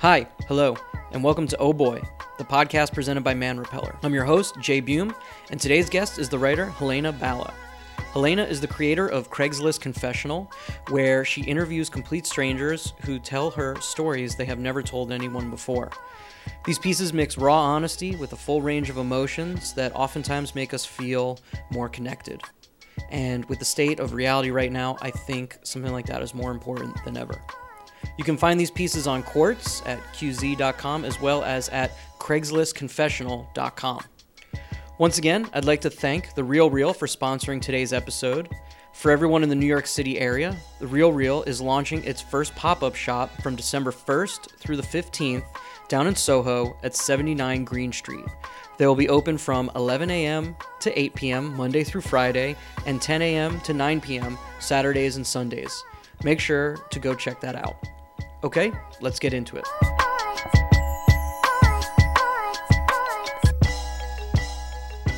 Hi, hello, and welcome to Oh Boy, the podcast presented by Man Repeller. I'm your host, Jay Buim, and today's guest is the writer Helena Bala. Helena is the creator of Craigslist Confessional, where she interviews complete strangers who tell her stories they have never told anyone before. These pieces mix raw honesty with a full range of emotions that oftentimes make us feel more connected. And with the state of reality right now, I think something like that is more important than ever. You can find these pieces on Quartz at qz.com as well as at craigslistconfessional.com. Once again, I'd like to thank The Real Real for sponsoring today's episode. For everyone in the New York City area, The Real Real is launching its first pop up shop from December 1st through the 15th down in Soho at 79 Greene Street. They will be open from 11 a.m. to 8 p.m. Monday through Friday and 10 a.m. to 9 p.m. Saturdays and Sundays. Make sure to go check that out. Okay, let's get into it.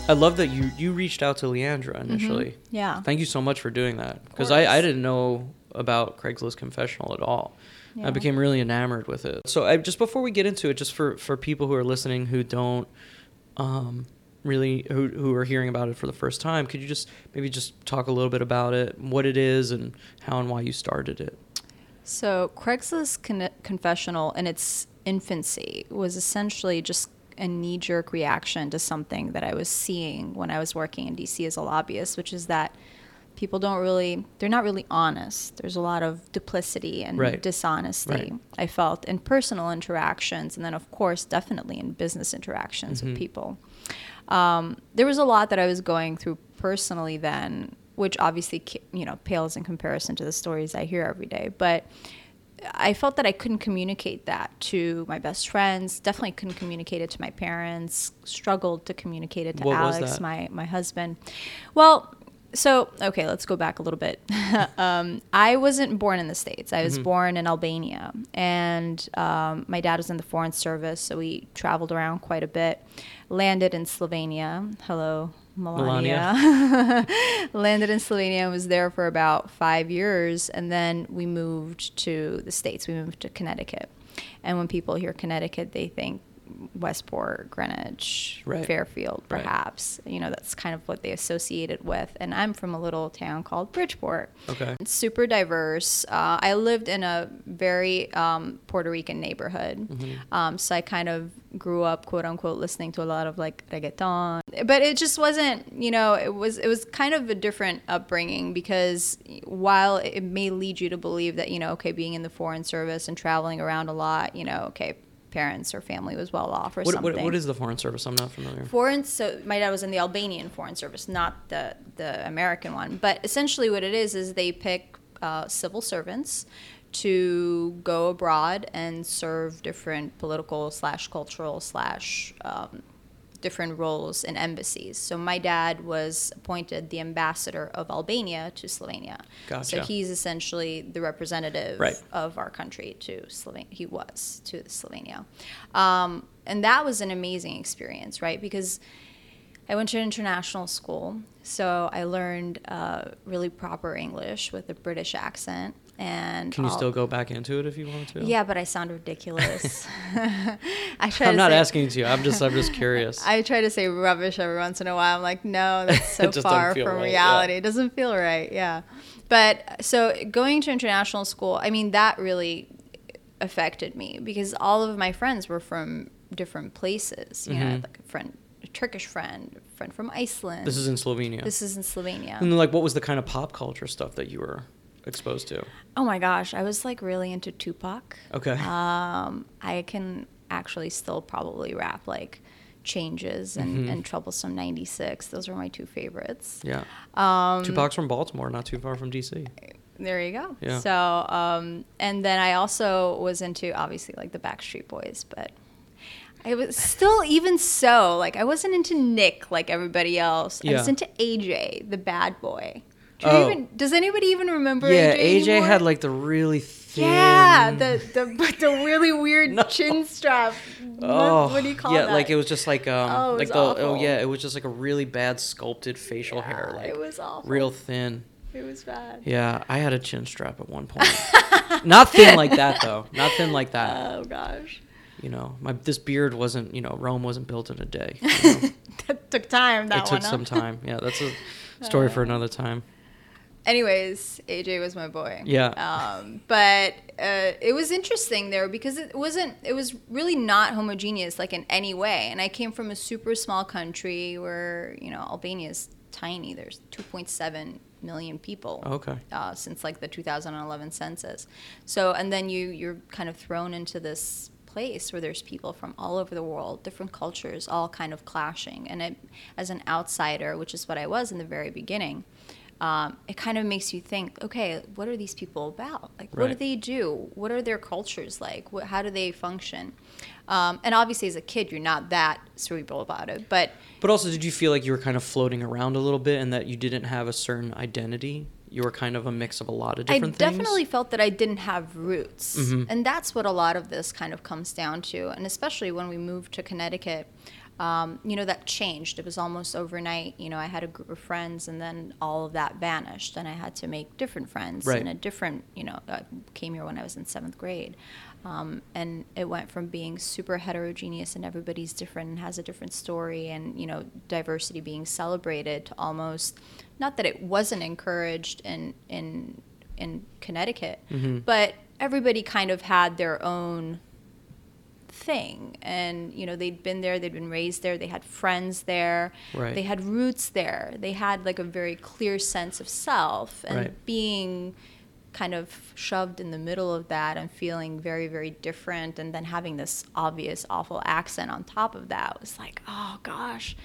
I love that you you reached out to Leandra initially. Yeah. Thank you so much for doing that because I, I didn't know about Craigslist Confessional at all. Yeah. I became really enamored with it. So I, just before we get into it, just for, for people who are listening who don't um, really who, who are hearing about it for the first time, could you just maybe just talk a little bit about it, what it is, and how and why you started it? So Craigslist con- confessional in its infancy was essentially just a knee-jerk reaction to something that I was seeing when I was working in DC as a lobbyist, which is that people don't really they're not really honest. There's a lot of duplicity and Right. dishonesty. Right. I felt in personal interactions and then of course definitely in business interactions Mm-hmm. with people. Um, there was a lot that I was going through personally then, which obviously you know pales in comparison to the stories I hear every day. But I felt that I couldn't communicate that to my best friends. Definitely couldn't communicate it to my parents. Struggled to communicate it to What Alex, my my husband. Well, so okay, let's go back a little bit. um, I wasn't born in the states. I was Mm-hmm. born in Albania, and um, my dad was in the foreign service, so we traveled around quite a bit. Landed in Slovenia. Hello, Melania. Landed in Slovenia, was there for about five years, and then we moved to the states. We moved to Connecticut, and when people hear Connecticut, they think Westport, Greenwich, Right. Fairfield, Right. perhaps. You know, that's kind of what they associate it with. And I'm from a little town called Bridgeport. Okay. It's super diverse. Uh, I lived in a very um, Puerto Rican neighborhood. Mm-hmm. Um, so I kind of grew up, quote unquote, listening to a lot of like reggaeton. But it just wasn't, you know, it was it was kind of a different upbringing because while it may lead you to believe that, you know, okay, being in the foreign service and traveling around a lot, you know, okay, parents or family was well off or What, something. what, what is the Foreign Service? I'm not familiar. Foreign, so my dad was in the Albanian Foreign Service, not the the American one. But essentially, what it is is they pick uh, civil servants to go abroad and serve different political slash cultural slash um, different roles in embassies. So my dad was appointed the ambassador of Albania to Slovenia. Gotcha. So he's essentially the representative Right. of our country to Slovenia. He was to Slovenia, um, and that was an amazing experience, right? Because I went to an international school, so I learned uh, really proper English with a British accent. And Can you all- still go back into it if you want to? Yeah, but I sound ridiculous. I try I'm not say, asking you. I'm just I'm just curious. I try to say rubbish every once in a while. I'm like, no, that's so It just doesn't far from right, reality. yeah. It doesn't feel right. Yeah. But so going to international school, I mean, that really affected me because all of my friends were from different places. You know, Mm-hmm. had like a friend, a Turkish friend, a friend from Iceland. this is in Slovenia. This is in Slovenia. and like, what was the kind of pop culture stuff that you were exposed to? Oh my gosh, I was like really into Tupac. Okay. Um, I can actually still probably rap like Changes and, Mm-hmm. and Troublesome 96. Those are my two favorites. yeah. Um, Tupac's from Baltimore, not too far from DC. There you go. Yeah. So, um, and then I also was into obviously like the Backstreet Boys, but I was still even so like I wasn't into Nick like everybody else. I was into AJ, the bad boy. Do you Oh. even, does anybody even remember Yeah, AJ? AJ had like the really thin. Yeah, the the but the really weird No. chin strap. Oh, what, what do you call yeah, that? like it was just like um, Oh, like the oh yeah, it was just like a really bad sculpted facial hair, like it was awful. real thin. It was bad. Yeah, I had a chin strap at one point. Not thin like that though. Not thin like that. Oh gosh. You know, my this beard wasn't. You know, Rome wasn't built in a day. You know? that took time. That it took some time. Yeah, that's a story for another time. Anyways, AJ was my boy. Yeah. Um, but uh, it was interesting there because it wasn't. It was really not homogeneous like in any way. And I came from a super small country where you know Albania is tiny. There's 2.7 million people. Okay. Uh, since like the 2011 census. So and then you you're kind of thrown into this place where there's people from all over the world, different cultures, all kind of clashing. And it, as an outsider, which is what I was in the very beginning, um, it kind of makes you think, okay, what are these people about? Like, what do they do? What are their cultures like? What, how do they function? Um, and obviously, as a kid, you're not that cerebral about it, but But also, did you feel like you were kind of floating around a little bit, and that you didn't have a certain identity? You were kind of a mix of a lot of I different things. I definitely felt that I didn't have roots. Mhm. And that's what a lot of this kind of comes down to. And especially when we moved to Connecticut, um, you know, that changed. It was almost overnight. You know, I had a group of friends, and then all of that vanished. And I had to make different friends Right. in a different, you know, I came here when I was in seventh grade. Um, and it went from being super heterogeneous and everybody's different and has a different story and, you know, diversity being celebrated to almost, not that it wasn't encouraged in, in, in Connecticut, Mhm. but everybody kind of had their own thing and you know they'd been there they'd been raised there they had friends there Right. they had roots there they had like a very clear sense of self and Right. being kind of shoved in the middle of that and feeling very very different and then having this obvious awful accent on top of that was like oh gosh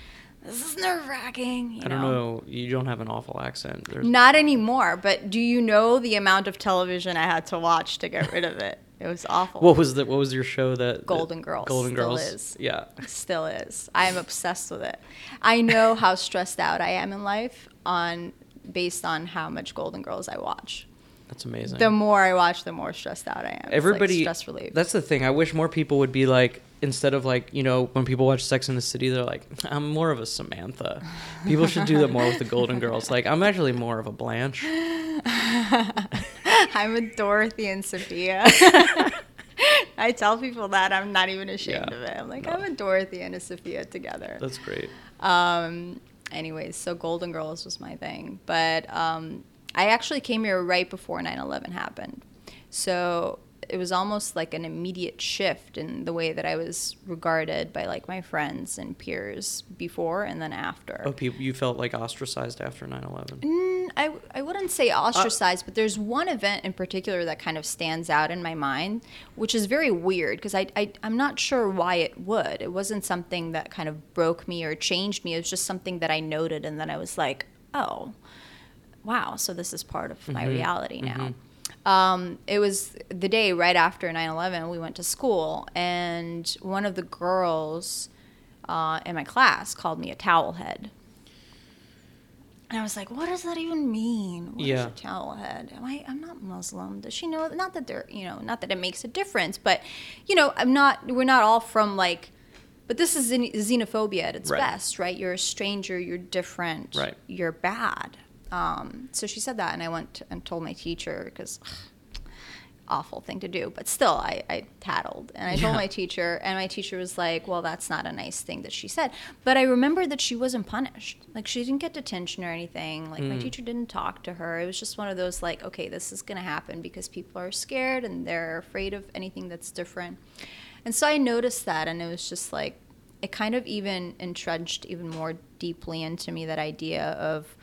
this is nerve-wracking you I don't know. You don't have an awful accent. There's, not anymore but do you know the amount of television i had to watch to get rid of it it was awful What was the What was your show that? Golden that- Girls Golden still Girls. is. Yeah. still is. I am obsessed with it. I know how stressed out I am in life on based on how much Golden Girls I watch. That's amazing. The more I watch, the more stressed out I am. It's like Everybody. stress relief. That's the thing. I wish more people would be like instead of like you know when people watch Sex in the City, they're like I'm more of a Samantha. People should do that more with the Golden Girls. Like I'm actually more of a Blanche. I'm a Dorothy and Sophia. I tell people that I'm not even ashamed Yeah. of it. I'm like, No. I'm a Dorothy and a Sophia together. That's great. Um, anyways, so Golden Girls was my thing. But um, I actually came here right before 9 11 happened. So it was almost like an immediate shift in the way that I was regarded by like my friends and peers before and then after. Oh, people, you felt like ostracized after 9/11. Mm, I, I wouldn't say ostracized, but there's one event in particular that kind of stands out in my mind, which is very weird because I, I, I'm not sure why it would. It wasn't something that kind of broke me or changed me. It was just something that I noted and then I was like, oh, wow, so this is part of my Mhm, reality now. Um, it was the day right after 9 11, we went to school, and one of the girls uh, in my class called me a towel head. And I was like, what does that even mean? What is Yeah. a towel head? Am I, I'm not Muslim. Does she know? Not that they're, you know, not that it makes a difference, but, you know, I'm not, we're not all from like, but this is xenophobia at its Right. best, right? You're a stranger, you're different, Right. you're bad. Um, so she said that, and I went and told my teacher because awful thing to do, but still, I, I tattled. And I told my teacher, and my teacher was like, Well, that's not a nice thing that she said. But I remember that she wasn't punished. Like, she didn't get detention or anything. Like, my Mm. teacher didn't talk to her. It was just one of those, like, okay, this is going to happen because people are scared and they're afraid of anything that's different. And so I noticed that, and it was just like, it kind of even entrenched even more deeply into me that idea of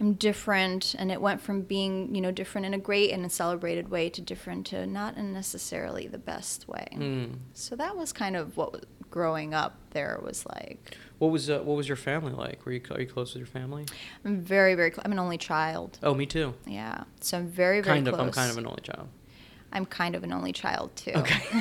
I'm different, and it went from being, you know, different in a great and a celebrated way to different to not in necessarily the best way. Mm. So that was kind of what growing up there was like. What was uh, What was your family like? Were you Are you close with your family? I'm very, very. Cl- I'm an only child. Oh, me too. Yeah, so I'm very, very Kind of. close. I'm kind of an only child. I'm kind of an only child too. Okay.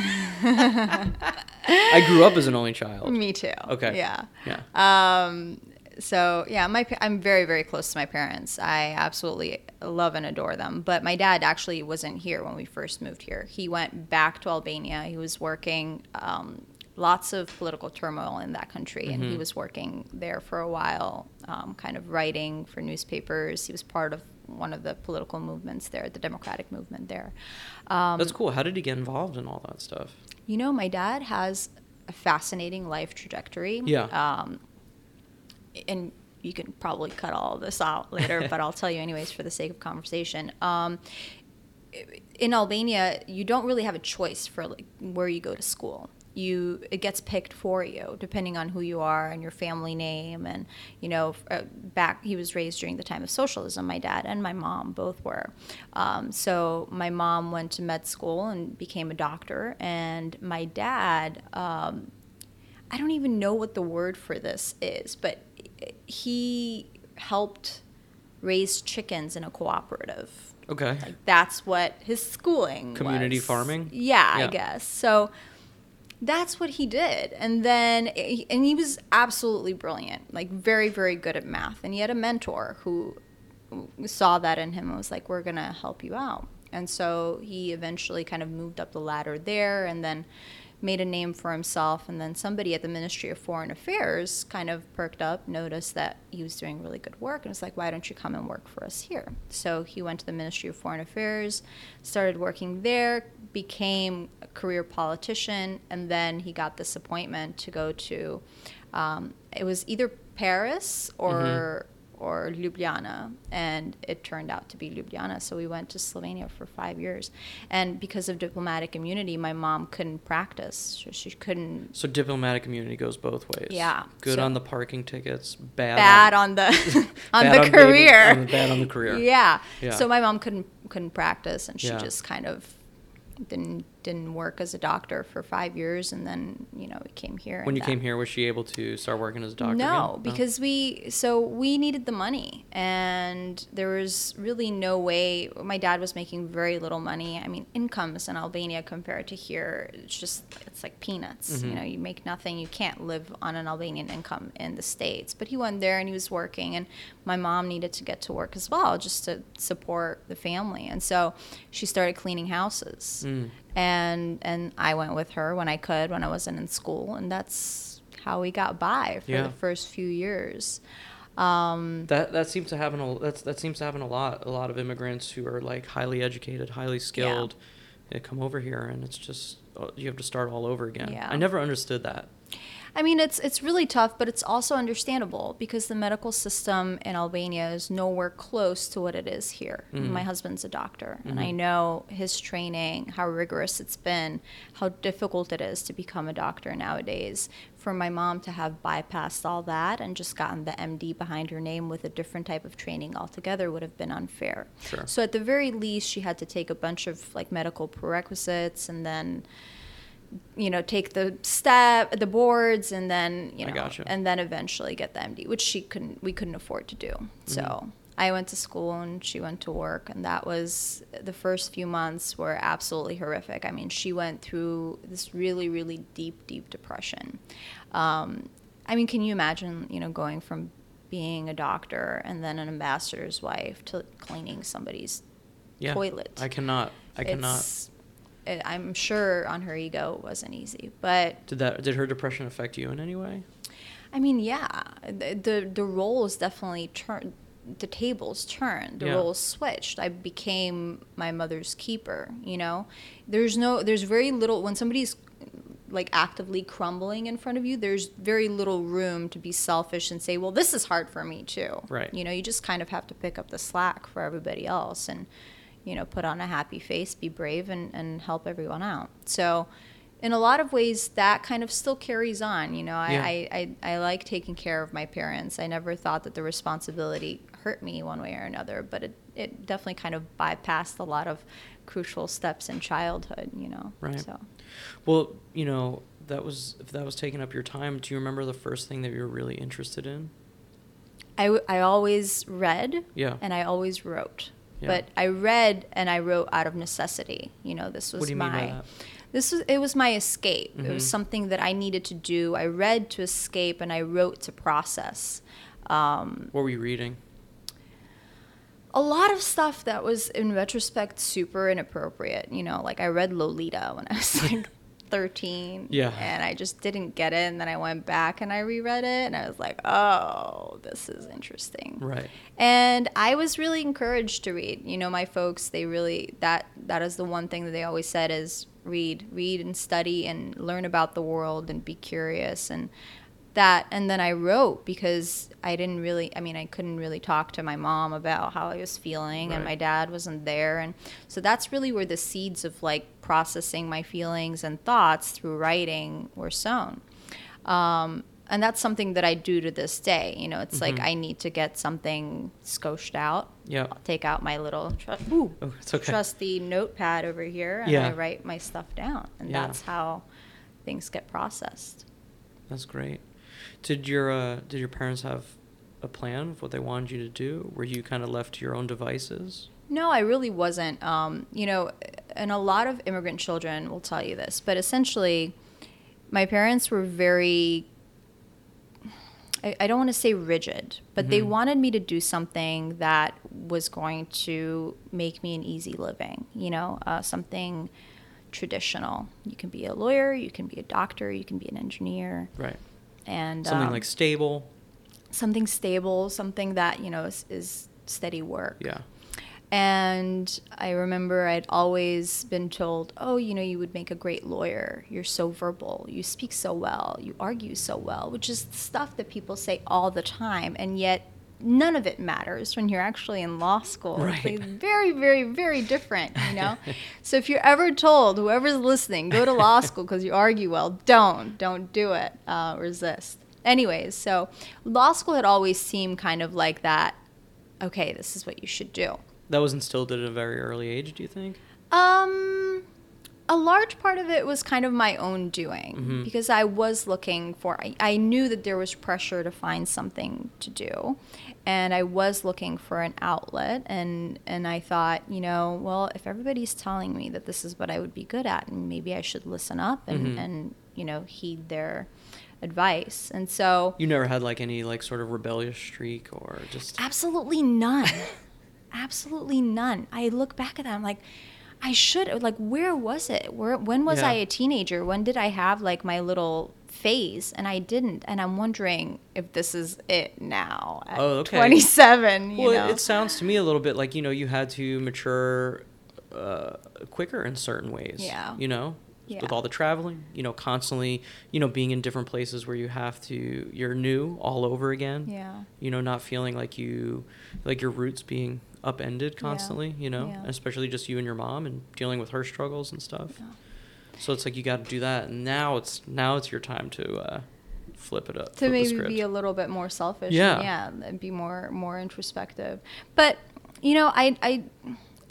I grew up as an only child. Me too. Okay. Yeah. Yeah. Um, so yeah, my I'm very very close to my parents. I absolutely love and adore them. But my dad actually wasn't here when we first moved here. He went back to Albania. He was working um, lots of political turmoil in that country, and Mm-hmm. he was working there for a while, um, kind of writing for newspapers. He was part of one of the political movements there, the Democratic movement there. Um, That's cool. How did he get involved in all that stuff? you know, my dad has a fascinating life trajectory. Yeah. Um, and you can probably cut all this out later, but I'll tell you anyways for the sake of conversation. Um, in Albania, you don't really have a choice for like where you go to school. You it gets picked for you depending on who you are and your family name and you know uh, back he was raised during the time of socialism. My dad and my mom both were. Um, so my mom went to med school and became a doctor, and my dad. Um, I don't even know what the word for this is, but he helped raise chickens in a cooperative. Okay. Like that's what his schooling Community was. farming? Yeah, Yeah. I guess. So that's what he did. And then eh, and he was absolutely brilliant, like very very good at math. And he had a mentor who saw that in him and was like, "We're going to help you out." And so he eventually kind of moved up the ladder there and then made a name for himself and then somebody at the Ministry of Foreign Affairs kind of perked up, noticed that he was doing really good work and was like, "Why don't you come and work for us here?" So he went to the Ministry of Foreign Affairs, started working there, became a career politician, and then he got this appointment to go to um, it was either Paris or or Ljubljana, and it turned out to be Ljubljana. So we went to Slovenia for five years, and because of diplomatic immunity, my mom couldn't practice. She, she couldn't. So diplomatic immunity goes both ways. Yeah, Good so- on the parking tickets, bad, Bad on, on the on the career. bad on the career. Yeah. Yeah. So my mom couldn't couldn't practice, and she Yeah. just kind of didn't didn't work as a doctor for five years, and then you know we came here. When you that- came here, was she able to start working as a doctor? no, again? because we so we needed the money, and there was really no way. My dad was making very little money. I mean, incomes in Albania compared to here, it's just it's like peanuts. Mm-hmm. You know, you make nothing. You can't live on an Albanian income in the states. But he went there and he was working, and my mom needed to get to work as well, just to support the family. And so she started cleaning houses Mm. And and I went with her when I could when I wasn't in school, and that's how we got by for Yeah. the first few years. Um, That that seems to happen. A, that's that seems to happen a lot. A lot of immigrants who are like highly educated, highly skilled, they come over here, and it's just uh, you have to start all over again. Yeah. I never understood that. I mean, it's it's really tough, but it's also understandable because the medical system in Albania is nowhere close to what it is here. Mm-hmm. My husband's a doctor, and I mm-hmm. know his training, how rigorous it's been, how difficult it is to become a doctor nowadays. For my mom to have bypassed all that and just gotten the MD behind her name with a different type of training altogether would have been unfair. Sure. So at the very least, she had to take a bunch of like medical prerequisites and then you know take the step the boards and then you know gotcha. and then eventually get the md which she couldn't we couldn't afford to do so Mm-hmm. i went to school and she went to work and that was the first few months were absolutely horrific i mean she went through this really really deep deep depression um, i mean can you imagine you know going from being a doctor and then an ambassador's wife to cleaning somebody's Yeah. toilet I cannot. I cannot. It, I'm sure on her ego it wasn't easy, but Did that? Did her depression affect you in any way? I mean, yeah, the the, the roles definitely turned. The tables turned. The Yeah. roles switched. I became my mother's keeper. You know, there's no, there's very little when somebody's like actively crumbling in front of you. There's very little room to be selfish and say, "Well, this is hard for me too." Right. You know, you just kind of have to pick up the slack for everybody else and you know put on a happy face, be brave, and and help everyone out. So in a lot of ways that kind of still carries on you know I, Yeah. I, I, I like taking care of my parents i never thought that the responsibility hurt me one way or another but it, it definitely kind of bypassed a lot of crucial steps in childhood you know Right. so Well, you know that was if that was taking up your time. Do you remember the first thing that you were really interested in? I, w- I always read Yeah. and i always wrote Yeah. but i read and i wrote out of necessity you know this was What do you my mean by that? this was it was my escape it was Mhm. something that i needed to do i read to escape and i wrote to process um, What were you reading? a lot of stuff that was in retrospect super inappropriate you know like i read lolita when i was like 13. Yeah. And I just didn't get it. And then I went back and I reread it and I was like, oh, this is interesting. Right. And I was really encouraged to read. You know, my folks, they really, that that is the one thing that they always said is read, read and study and learn about the world and be curious. And that and then I wrote because I didn't really I mean I couldn't really talk to my mom about how I was feeling and my dad wasn't there and so that's really where the seeds of like processing my feelings and thoughts through writing were sown. Um, and that's something that I do to this day. You know, it's like I need to get something scoshed out. Yeah. I'll take out my little tr- ooh, Oh, it's okay. trusty notepad over here and Yeah. I write my stuff down. And Yeah. that's how things get processed. That's great. Did your uh, did your parents have a plan of what they wanted you to do? Were you kind of left to your own devices? No, I really wasn't. Um, you know, and a lot of immigrant children will tell you this, but essentially, my parents were very. I, I don't want to say rigid, but they Mhm. wanted me to do something that was going to make me an easy living. You know, uh, something traditional. You can be a lawyer, you can be a doctor, you can be an engineer, Right. and Something um, like stable. something stable, something that you know is, is steady work. Yeah. And I remember I'd always been told, oh, you know, you would make a great lawyer. You're so verbal. You speak so well. You argue so well, which is stuff that people say all the time. And yet, none of it matters when you're actually in law school. It's like very, very, very different, you know? so if you're ever told, whoever's listening, go to law school because you argue well, don't. Don't do it. Uh, resist. Anyways, so law school had always seemed kind of like that, okay, this is what you should do. That was instilled at a very early age, do you think? Um, a large part of it was kind of my own doing Mhm. because I was looking for. I, I knew that there was pressure to find something to do, and I was looking for an outlet. and And I thought, you know, well, if everybody's telling me that this is what I would be good at, and maybe I should listen up and Mhm. and you know heed their advice. And so, You never had like any like sort of rebellious streak or just Absolutely none. Absolutely none. I look back at that. I'm like, I should like. Where was it? Where? When was Yeah. I a teenager? When did I have like my little phase? And I didn't. And I'm wondering if this is it now at Oh, okay. 27. You well, know. it, it sounds to me a little bit like you know you had to mature uh, quicker in certain ways. Yeah. You know, Yeah. with all the traveling, you know, constantly, you know, being in different places where you have to, you're new all over again. yeah. You know, not feeling like you, like your roots being upended constantly. yeah. You know, Yeah. especially just you and your mom and dealing with her struggles and stuff. Yeah. So it's like you got to do that, and now it's now it's your time to uh, flip it up. to maybe be a little bit more selfish Yeah. and, yeah and be more more introspective but you know i i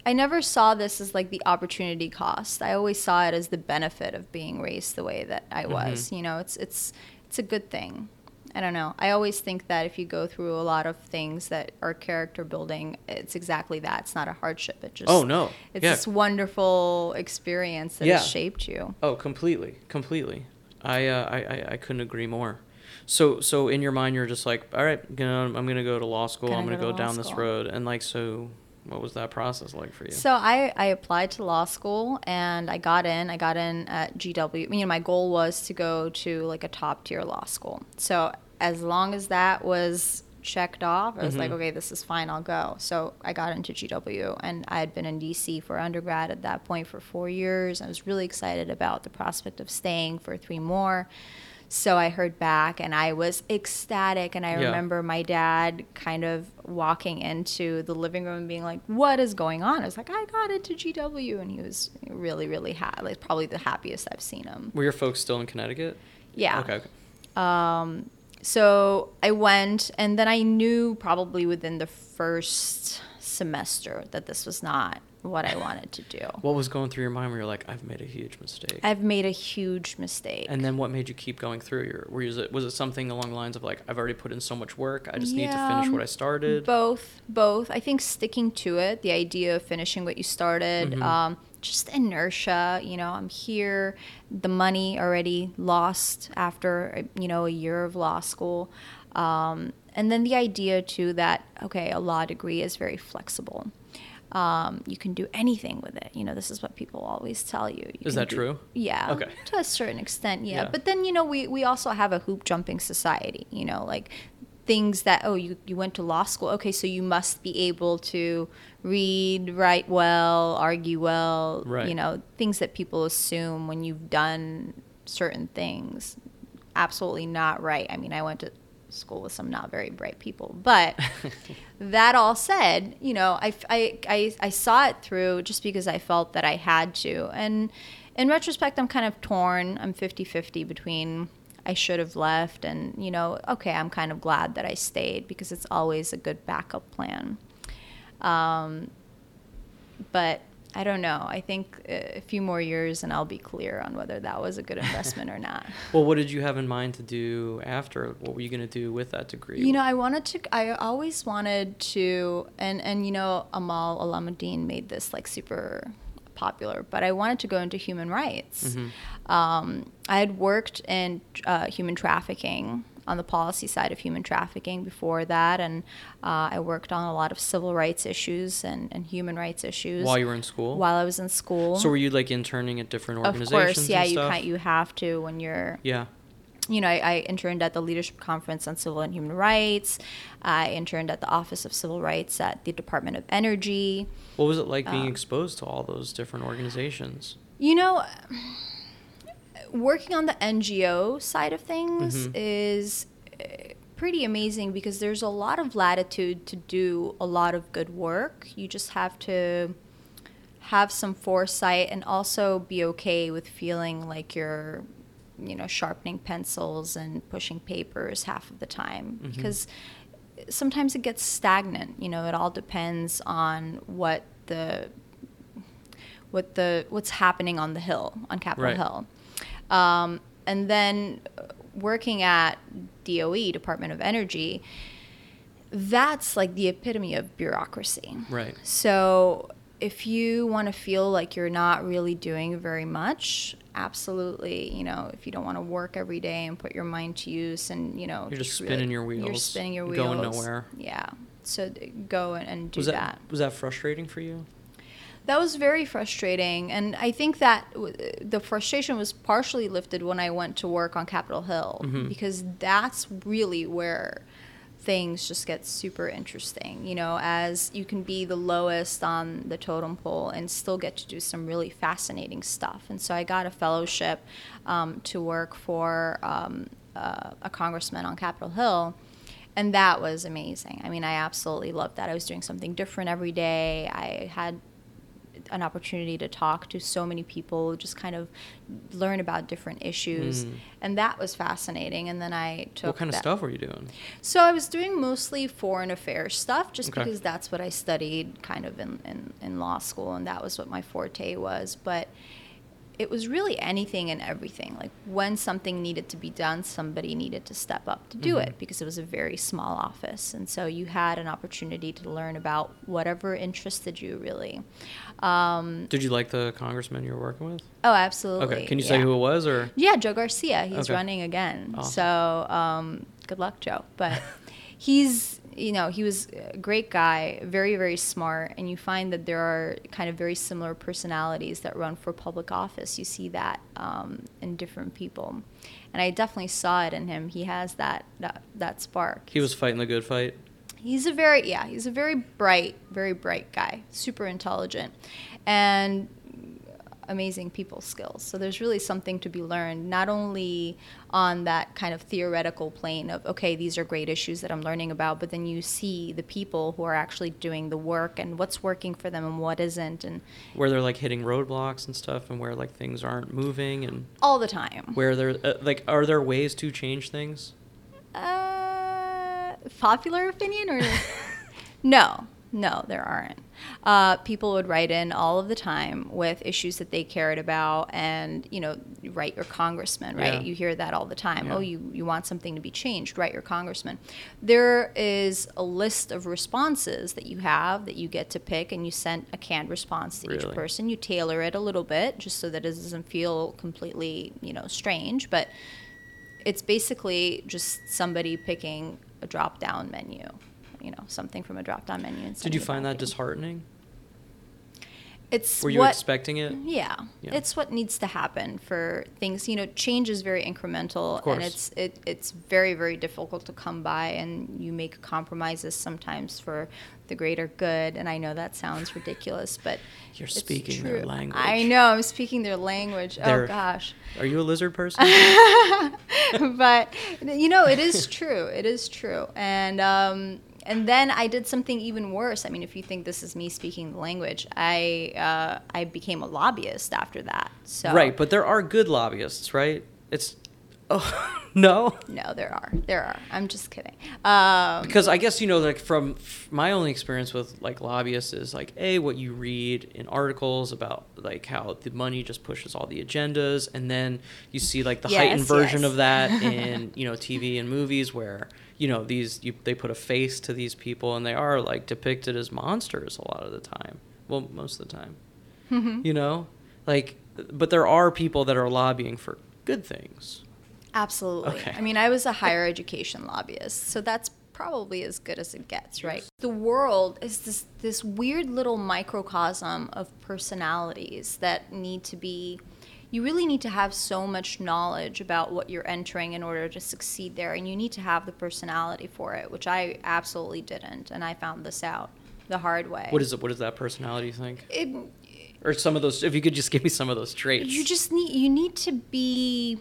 i never saw this as like the opportunity cost i always saw it as the benefit of being raised the way that i was Mhm. you know it's it's it's a good thing i don't know i always think that if you go through a lot of things that are character building it's exactly that it's not a hardship it just Oh no! it's yeah. this wonderful experience that Yeah. has shaped you Oh, completely, completely. I, uh, I, I, I couldn't agree more. So, so in your mind, you're just like, all right, gonna, I'm gonna go to law school. Gonna I'm gonna go go, down this road. And like, so, what was that process like for you? So I, I applied to law school and I got in. I got in at GW. You know, my goal was to go to like a top tier law school. So as long as that was checked off, I was like, Mhm. okay, this is fine. I'll go. So I got into GW and I had been in DC for undergrad at that point for four years. I was really excited about the prospect of staying for three more. So I heard back and I was ecstatic. And I Yeah. remember my dad kind of walking into the living room and being like, What is going on? I was like, I got into GW. And he was really, really happy. Like, probably the happiest I've seen him. Were your folks still in Connecticut? Yeah. Okay. okay. Um, so I went, and then I knew probably within the first semester that this was not what I wanted to do. What was going through your mind where you're like, I've made a huge mistake? I've made a huge mistake. and then what made you keep going through? Your, were you, was it something along the lines of like, I've already put in so much work, I just need to finish what I started? Both, both. I think sticking to it, the idea of finishing what you started, Mhm. um, just inertia. You know, I'm here, the money already lost after you know a year of law school, um, and then the idea too that okay, a law degree is very flexible. Um, you can do anything with it. You know, this is what people always tell you. you is that do- true? Yeah. Okay. To a certain extent, yeah. Yeah. But then, you know, we, we also have a hoop jumping society, you know, like things that, oh, you, you went to law school. Okay, so you must be able to read, write well, argue well, Right. you know, things that people assume when you've done certain things. Absolutely not right. I mean, I went to school with some not very bright people, but that all said, you know, I, I, I, I saw it through just because I felt that I had to. And in retrospect, I'm kind of torn. I'm 50 50 between I should have left and, you know, okay, I'm kind of glad that I stayed because it's always a good backup plan. Um, but I don't know. I think uh, a few more years and I'll be clear on whether that was a good investment or not. Well, what did you have in mind to do after? What were you going to do with that degree? You know, I wanted to. I always wanted to, and and you know, Amal Alamuddin made this like super popular, but I wanted to go into human rights. Um, I had worked in uh, human trafficking on the policy side of human trafficking before that, and uh, I worked on a lot of civil rights issues and, and human rights issues While you were in school? while I was in school. So were you like interning at different organizations? of course, yeah, you kind you have to when you're Yeah. you know, I, I interned at the Leadership Conference on Civil and Human Rights. I interned at the Office of Civil Rights at the Department of Energy. What was it like being Um, exposed to all those different organizations? You know, working on the NGO side of things Mhm. is uh, pretty amazing because there's a lot of latitude to do a lot of good work. You just have to have some foresight and also be okay with feeling like you're you know sharpening pencils and pushing papers half of the time Mhm. because sometimes it gets stagnant you know it all depends on what the what the what's happening on the hill on capitol Right. hill um, and then uh, working at doe department of energy that's like the epitome of bureaucracy Right. so if you want to feel like you're not really doing very much, absolutely, you know, if you don't want to work every day and put your mind to use and, you know, You're just really- spinning your wheels. You're spinning your wheels. going nowhere. Yeah. So go and, and do was that, that. was that frustrating for you? That was very frustrating, and I think that w- the frustration was partially lifted when I went to work on Capitol Hill Mhm. because that's really where things just get super interesting. You know, as you can be the lowest on the totem pole and still get to do some really fascinating stuff. And so I got a fellowship um, to work for um, uh, a congressman on Capitol Hill. And that was amazing. I mean, I absolutely loved that. I was doing something different every day. I had an opportunity to talk to so many people, just kind of learn about different issues, Mm. and that was fascinating. And then I took What kind of stuff were you doing? So I was doing mostly foreign affairs stuff, just Okay. because that's what I studied kind of in, in, in law school, and that was what my forte was. But it was really anything and everything. Like when something needed to be done, somebody needed to step up to do Mhm. it because it was a very small office. And so you had an opportunity to learn about whatever interested you, really. Um, Did you like the congressman you were working with? oh, absolutely. Okay. Can you say who it was or? Yeah, Joe Garcia. He's Okay. running again. Awesome. So um, good luck, Joe. But he's, you know, he was a great guy, very, very smart. And you find that there are kind of very similar personalities that run for public office. You see that um, in different people. And I definitely saw it in him. He has that, that, that spark. He was fighting the good fight. He's a very yeah, he's a very bright, very bright guy, super intelligent, and amazing people skills. So there's really something to be learned, not only on that kind of theoretical plane of okay, these are great issues that I'm learning about, but then you see the people who are actually doing the work and what's working for them and what isn't, and Where they're like hitting roadblocks and stuff, and where like things aren't moving, and all the time. where there uh, like are there ways to change things? Uh, popular opinion or no, no, there aren't. Uh, people would write in all of the time with issues that they cared about, and you know, write your congressman. Right? Yeah. You hear that all the time. Yeah. Oh, you you want something to be changed? Write your congressman. There is a list of responses that you have that you get to pick, and you send a canned response to Really? each person. You tailor it a little bit just so that it doesn't feel completely you know strange, but it's basically just somebody picking a drop down menu, you know, something from a drop down menu. And Did you find that disheartening? It's Were you what expecting it? yeah, Yeah. it's what needs to happen for things. You know, change is very incremental, and it's it, it's very very difficult to come by, and you make compromises sometimes for the greater good. And I know that sounds ridiculous, but You're speaking their language. I know I'm speaking their language. They're- oh gosh, Are you a lizard person? but you know it is true. It is true, and. um and then I did something even worse. I mean, if you think this is me speaking the language, I uh, I became a lobbyist after that. So Right, but there are good lobbyists, right? It's oh no, No, there are. There are. I'm just kidding. Um, because I guess you know, like from f- my only experience with like lobbyists is like a what you read in articles about like how the money just pushes all the agendas, and then you see like the heightened Yes, version yes. of that in you know TV and movies where you know these you, they put a face to these people and they are like depicted as monsters a lot of the time. Well, most of the time. Mm-hmm. You know, like, but there are people that are lobbying for good things. absolutely. Okay. I mean, I was a higher education lobbyist, so that's probably as good as it gets, right? The world is this this weird little microcosm of personalities that need to be you really need to have so much knowledge about what you're entering in order to succeed there and you need to have the personality for it which i absolutely didn't and i found this out the hard way What is it? What is that personality you think? it, Or some of those? If you could just give me some of those traits. you just need you need to be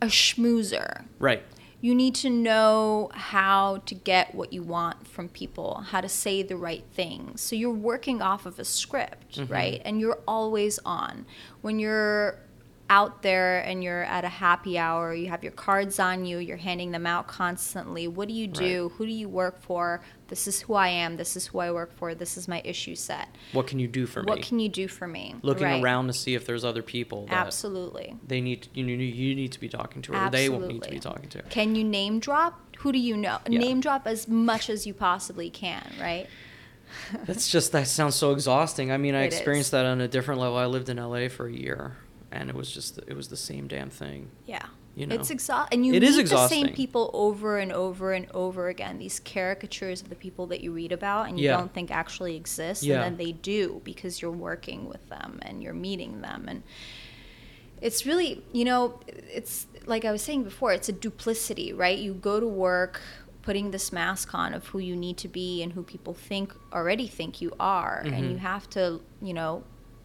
a schmoozer right. You need to know how to get what you want from people, how to say the right things. So you're working off of a script, mm-hmm. right? And you're always on. When you're out there and you're at a happy hour, you have your cards on you, you're handing them out constantly. What do you do? Right. Who do you work for? This is who I am. This is who I work for. This is my issue set. What can you do for me? what can you do for me? Looking Right. around to see if there's other people that Absolutely. they need. You need. You need to be talking to, or they won't need to be talking to. Can you name drop? Who do you know? Yeah. Name drop as much as you possibly can, right? That's just that sounds so exhausting. I mean, I It experienced is. that on a different level. I lived in LA for a year, and it was just it was the same damn thing. Yeah. You know. It's exhausting. And you It meet the same people over and over and over again. These caricatures of the people that you read about and you Yeah. don't think actually exist. Yeah. And then they do because you're working with them and you're meeting them. And it's really, you know, it's like I was saying before, it's a duplicity, right? You go to work putting this mask on of who you need to be and who people think already think you are. And Mhm. you have to, you know,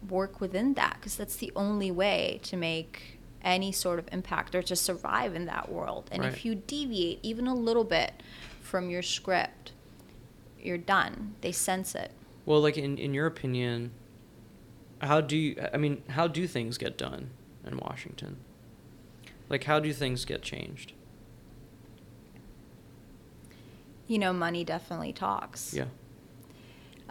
work within that because that's the only way to make any sort of impact or to survive in that world. And Right. if you deviate even a little bit from your script, you're done. They sense it. Well, like in in your opinion, how do you? I mean, how do things get done in Washington? Like, how do things get changed? You know, money definitely talks. Yeah.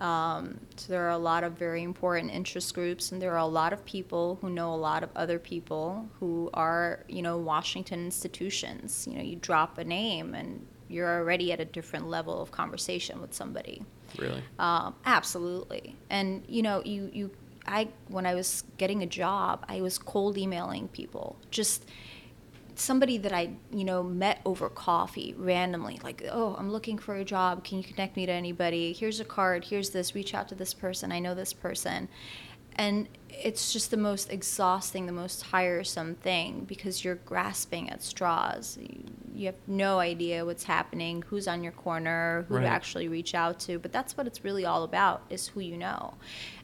Um, so there are a lot of very important interest groups, and there are a lot of people who know a lot of other people who are, you know, Washington institutions. You know, you drop a name, and you're already at a different level of conversation with somebody. Really. Um, absolutely. And you know, you you I when I was getting a job, I was cold emailing people. Just somebody that I, you know, met over coffee randomly, like, "Oh, I'm looking for a job. Can you connect me to anybody? Here's a card. Here's this. Reach out to this person. I know this person." And it's just the most exhausting, the most tiresome thing because you're grasping at straws. You, you have no idea what's happening, who's on your corner, who Right. to actually reach out to. But that's what it's really all about is who you know.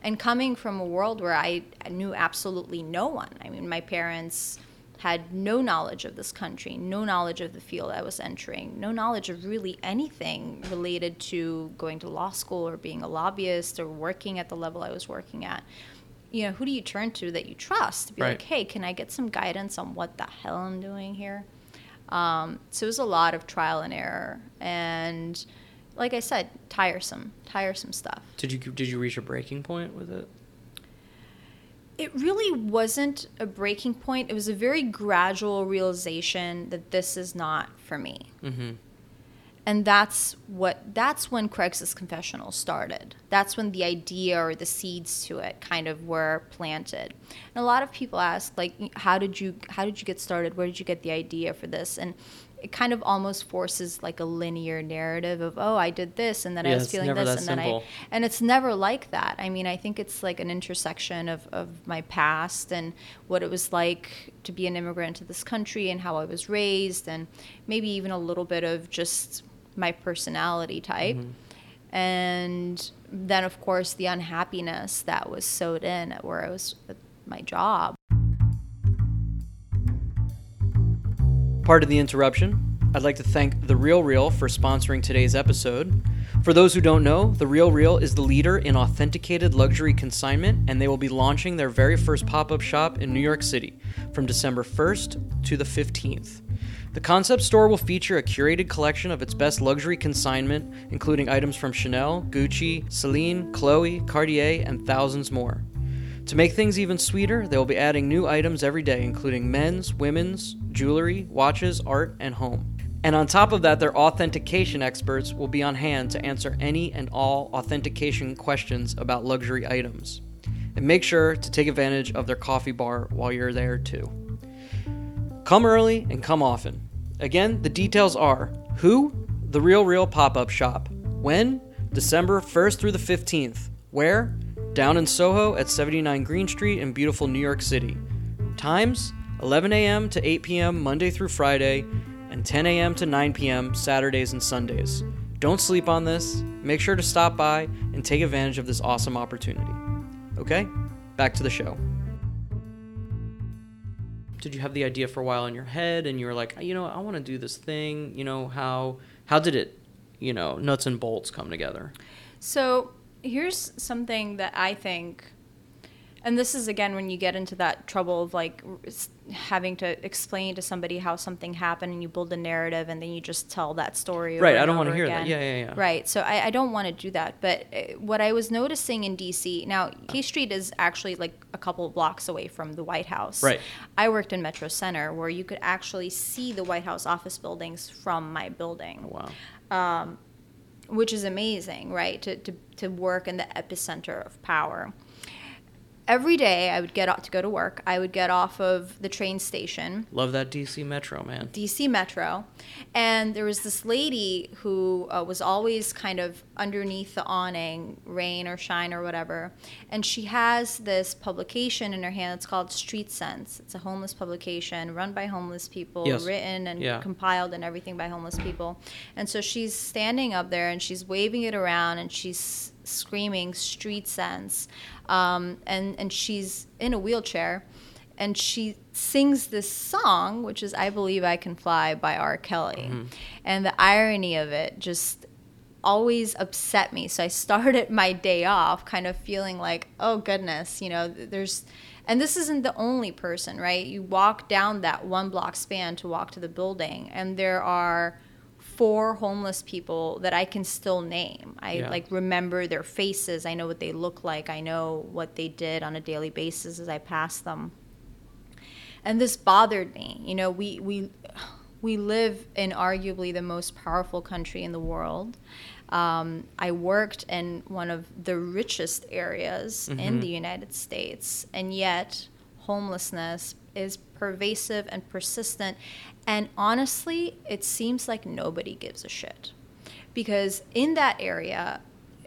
And coming from a world where I, I knew absolutely no one. I mean, my parents had no knowledge of this country, no knowledge of the field I was entering, no knowledge of really anything related to going to law school or being a lobbyist or working at the level I was working at. You know, who do you turn to that you trust? To be Right. like, hey, can I get some guidance on what the hell I'm doing here? Um, so it was a lot of trial and error, and like I said, tiresome, tiresome stuff. Did you did you reach a breaking point with it? It really wasn't a breaking point. It was a very gradual realization that this is not for me. Mm-hmm. And that's what that's when Craigslist confessional started. That's when the idea or the seeds to it kind of were planted. And a lot of people ask like how did you how did you get started? Where did you get the idea for this? And it kind of almost forces like a linear narrative of oh I did this and then Yeah, I was feeling this and then simple. I and it's never like that. I mean, I think it's like an intersection of, of my past and what it was like to be an immigrant to this country and how I was raised and maybe even a little bit of just my personality type. And then of course the unhappiness that was sewed in at where I was at my job. Part of the interruption, I'd like to thank The Real Real for sponsoring today's episode. For those who don't know, The Real Real is the leader in authenticated luxury consignment, and they will be launching their very first pop up shop in New York City from December 1st to the 15th. The concept store will feature a curated collection of its best luxury consignment, including items from Chanel, Gucci, Celine, Chloe, Cartier, and thousands more. To make things even sweeter, they will be adding new items every day, including men's, women's, jewelry, watches, art, and home. And on top of that, their authentication experts will be on hand to answer any and all authentication questions about luxury items. And make sure to take advantage of their coffee bar while you're there too. Come early and come often. Again, the details are who? The Real Real pop up shop. When? December 1st through the 15th. Where? Down in Soho at 79 Greene Street in beautiful New York City. Times? 11 a.m. to 8 p.m. Monday through Friday, and 10 a.m. to 9 p.m. Saturdays and Sundays. Don't sleep on this. Make sure to stop by and take advantage of this awesome opportunity. Okay? Back to the show. Did you have the idea for a while in your head and you were like, you know, I want to do this thing, you know, how how did it, you know, nuts and bolts come together? So here's something that I think, and this is again when you get into that trouble of like having to explain to somebody how something happened and you build a narrative and then you just tell that story. Right, I don't wanna over hear that. Yeah, yeah, yeah. Right. So I, I don't want to do that. But uh, what I was noticing in DC, now K Street is actually like a couple of blocks away from the White House. Right. I worked in Metro Center where you could actually see the White House office buildings from my building Oh, wow. Which is amazing, right? To, to, to work in the epicenter of power. Every day I would get out to go to work. I would get off of the train station, Love that DC Metro, man. DC Metro, and there was this lady who uh, was always kind of underneath the awning, rain or shine or whatever. And she has this publication in her hand. It's called Street Sense. It's a homeless publication run by homeless people, Yes. written and Yeah. compiled and everything by homeless people. And so she's standing up there and she's waving it around and she's screaming street sense. Um, and, and she's in a wheelchair and she sings this song, which is I Believe I Can Fly by R. Kelly. And the irony of it just always upset me. So I started my day off kind of feeling like, oh goodness, you know, there's, and this isn't the only person, right? You walk down that one block span to walk to the building, and there are four homeless people that I can still name. I Yeah. like remember their faces. I know what they look like. I know what they did on a daily basis as I pass them and this bothered me. You know, we we we live in arguably the most powerful country in the world. Um, I worked in one of the richest areas in the United States, and yet homelessness is pervasive and persistent. And honestly, it seems like nobody gives a shit. Because in that area,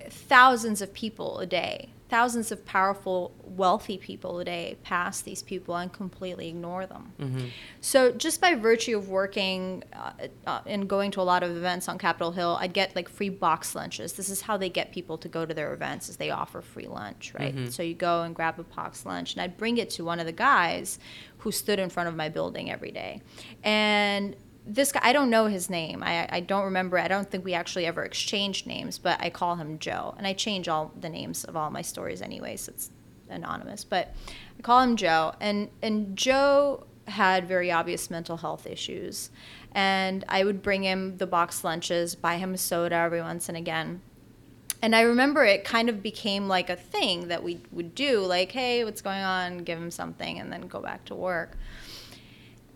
thousands of people a day, thousands of powerful, wealthy people a day pass these people and completely ignore them. Mm-hmm. So just by virtue of working uh, uh, and going to a lot of events on Capitol Hill, I'd get like free box lunches. This is how they get people to go to their events is they offer free lunch, right? Mm-hmm. So you go and grab a box lunch and I'd bring it to one of the guys who stood in front of my building every day. And this guy, I don't know his name. I, I don't remember. I don't think we actually ever exchanged names, but I call him Joe. And I change all the names of all my stories anyway, so it's anonymous. But I call him Joe. And, and Joe had very obvious mental health issues. And I would bring him the box lunches, buy him a soda every once and again. And I remember it kind of became like a thing that we would do, like, hey, what's going on? Give him something and then go back to work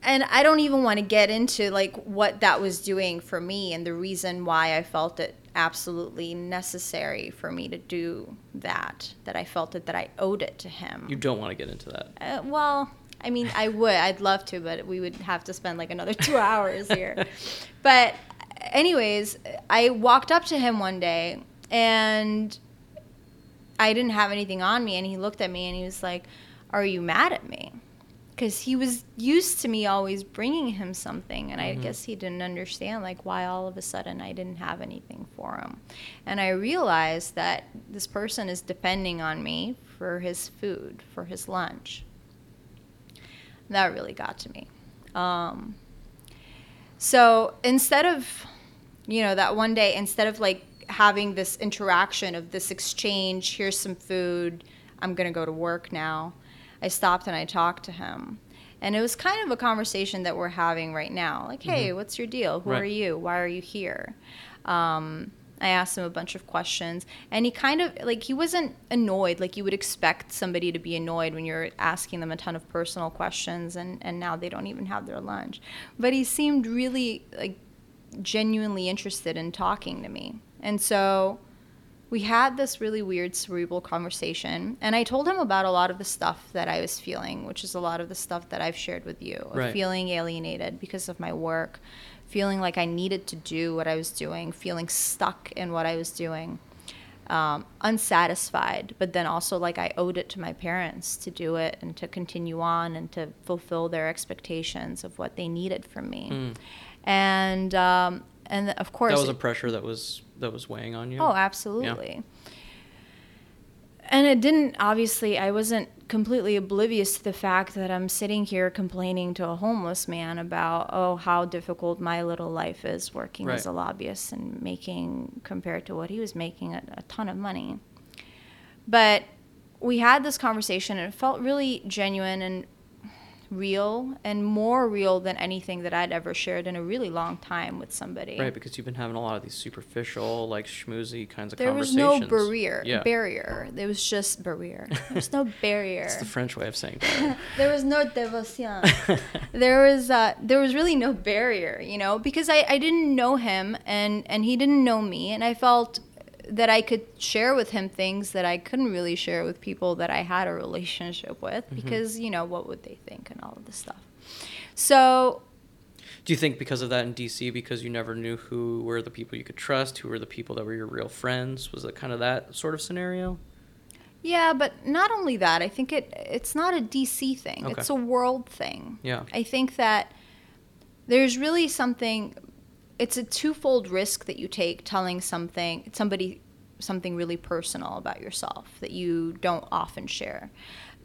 and I don't even want to get into like what that was doing for me and the reason why I felt it absolutely necessary for me to do that. That I felt it that I owed it to him. You don't want to get into that. Uh, well, I mean, I would. I'd love to, but we would have to spend like another two hours here. but, anyways, I walked up to him one day and I didn't have anything on me, and he looked at me and he was like, "Are you mad at me?" Because he was used to me always bringing him something, and mm-hmm. I guess he didn't understand like why all of a sudden I didn't have anything for him. And I realized that this person is depending on me for his food, for his lunch. That really got to me. Um, so instead of, you know, that one day, instead of like having this interaction of this exchange here's some food. I'm going to go to work now. I stopped and i talked to him. And it was kind of a conversation that we're having right now. Like hey mm-hmm. what's your deal? Who right. are you? Why are you here? Um, i asked him a bunch of questions. And he kind of like he wasn't annoyed. Like you would expect somebody to be annoyed when you're asking them a ton of personal questions and, and now they don't even have their lunch. But he seemed really like genuinely interested in talking to me and so we had this really weird cerebral conversation and i told him about a lot of the stuff that i was feeling which is a lot of the stuff that i've shared with you right. feeling alienated because of my work feeling like i needed to do what i was doing feeling stuck in what i was doing um, unsatisfied but then also like i owed it to my parents to do it and to continue on and to fulfill their expectations of what they needed from me mm. and um, and of course that was a pressure that was that was weighing on you oh absolutely yeah. and it didn't obviously i wasn't completely oblivious to the fact that i'm sitting here complaining to a homeless man about oh how difficult my little life is working right. as a lobbyist and making compared to what he was making a, a ton of money but we had this conversation and it felt really genuine and real and more real than anything that I'd ever shared in a really long time with somebody. Right, because you've been having a lot of these superficial, like schmoozy kinds of there conversations. There was no barrier. Yeah. Barrier. There was just barrier. There was no barrier. it's the French way of saying barrier. there was no devotion. there was uh, there was really no barrier, you know, because I, I didn't know him and and he didn't know me, and I felt that I could share with him things that I couldn't really share with people that I had a relationship with mm-hmm. because, you know, what would they think and all of this stuff. So. Do you think because of that in DC, because you never knew who were the people you could trust, who were the people that were your real friends? Was it kind of that sort of scenario? Yeah, but not only that. I think it it's not a DC thing. Okay. It's a world thing. Yeah. I think that there's really something it's a twofold risk that you take telling something somebody something really personal about yourself that you don't often share.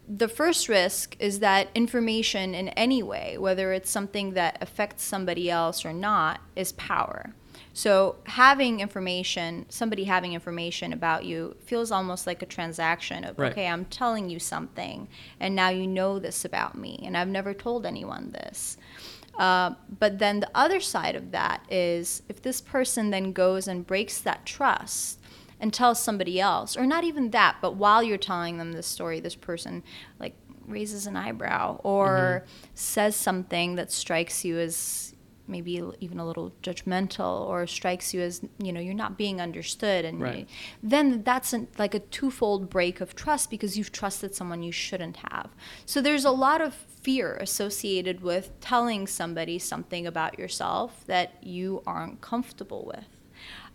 The first risk is that information in any way, whether it's something that affects somebody else or not, is power. So having information, somebody having information about you feels almost like a transaction of, right. okay, I'm telling you something, and now you know this about me, and I've never told anyone this. Uh, but then the other side of that is if this person then goes and breaks that trust and tells somebody else, or not even that, but while you're telling them this story, this person like raises an eyebrow or mm-hmm. says something that strikes you as maybe even a little judgmental or strikes you as you know you're not being understood and right. you, then that's an, like a twofold break of trust because you've trusted someone you shouldn't have so there's a lot of fear associated with telling somebody something about yourself that you aren't comfortable with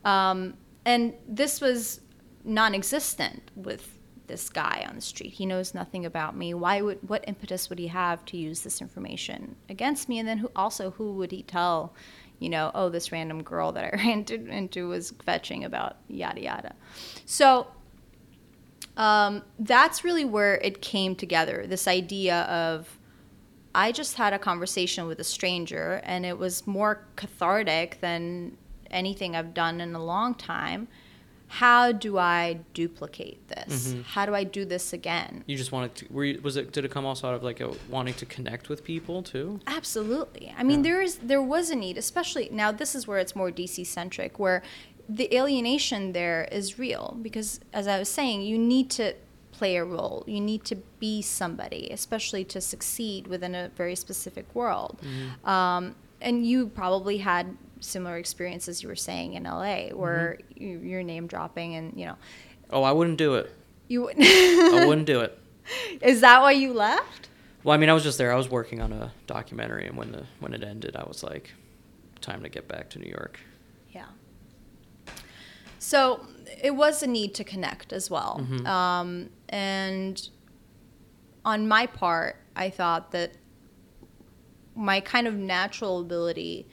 um, and this was non-existent with this guy on the street. He knows nothing about me. Why would what impetus would he have to use this information against me? And then who also who would he tell, you know, oh this random girl that I ran into was fetching about yada yada. So um, that's really where it came together. This idea of I just had a conversation with a stranger, and it was more cathartic than anything I've done in a long time how do I duplicate this? Mm-hmm. How do I do this again? You just wanted to. Were you, was it? Did it come also out of like a wanting to connect with people too? Absolutely. I mean, yeah. there is there was a need, especially now. This is where it's more DC centric, where the alienation there is real because, as I was saying, you need to play a role. You need to be somebody, especially to succeed within a very specific world. Mm-hmm. Um, and you probably had similar experiences you were saying in LA, where mm-hmm. you, are name dropping and you know. Oh, I wouldn't do it. You wouldn't. I wouldn't do it. Is that why you left? Well, I mean, I was just there. I was working on a documentary, and when the when it ended, I was like, time to get back to New York. Yeah. So it was a need to connect as well. Mhm. Um, and on my part, I thought that my kind of natural ability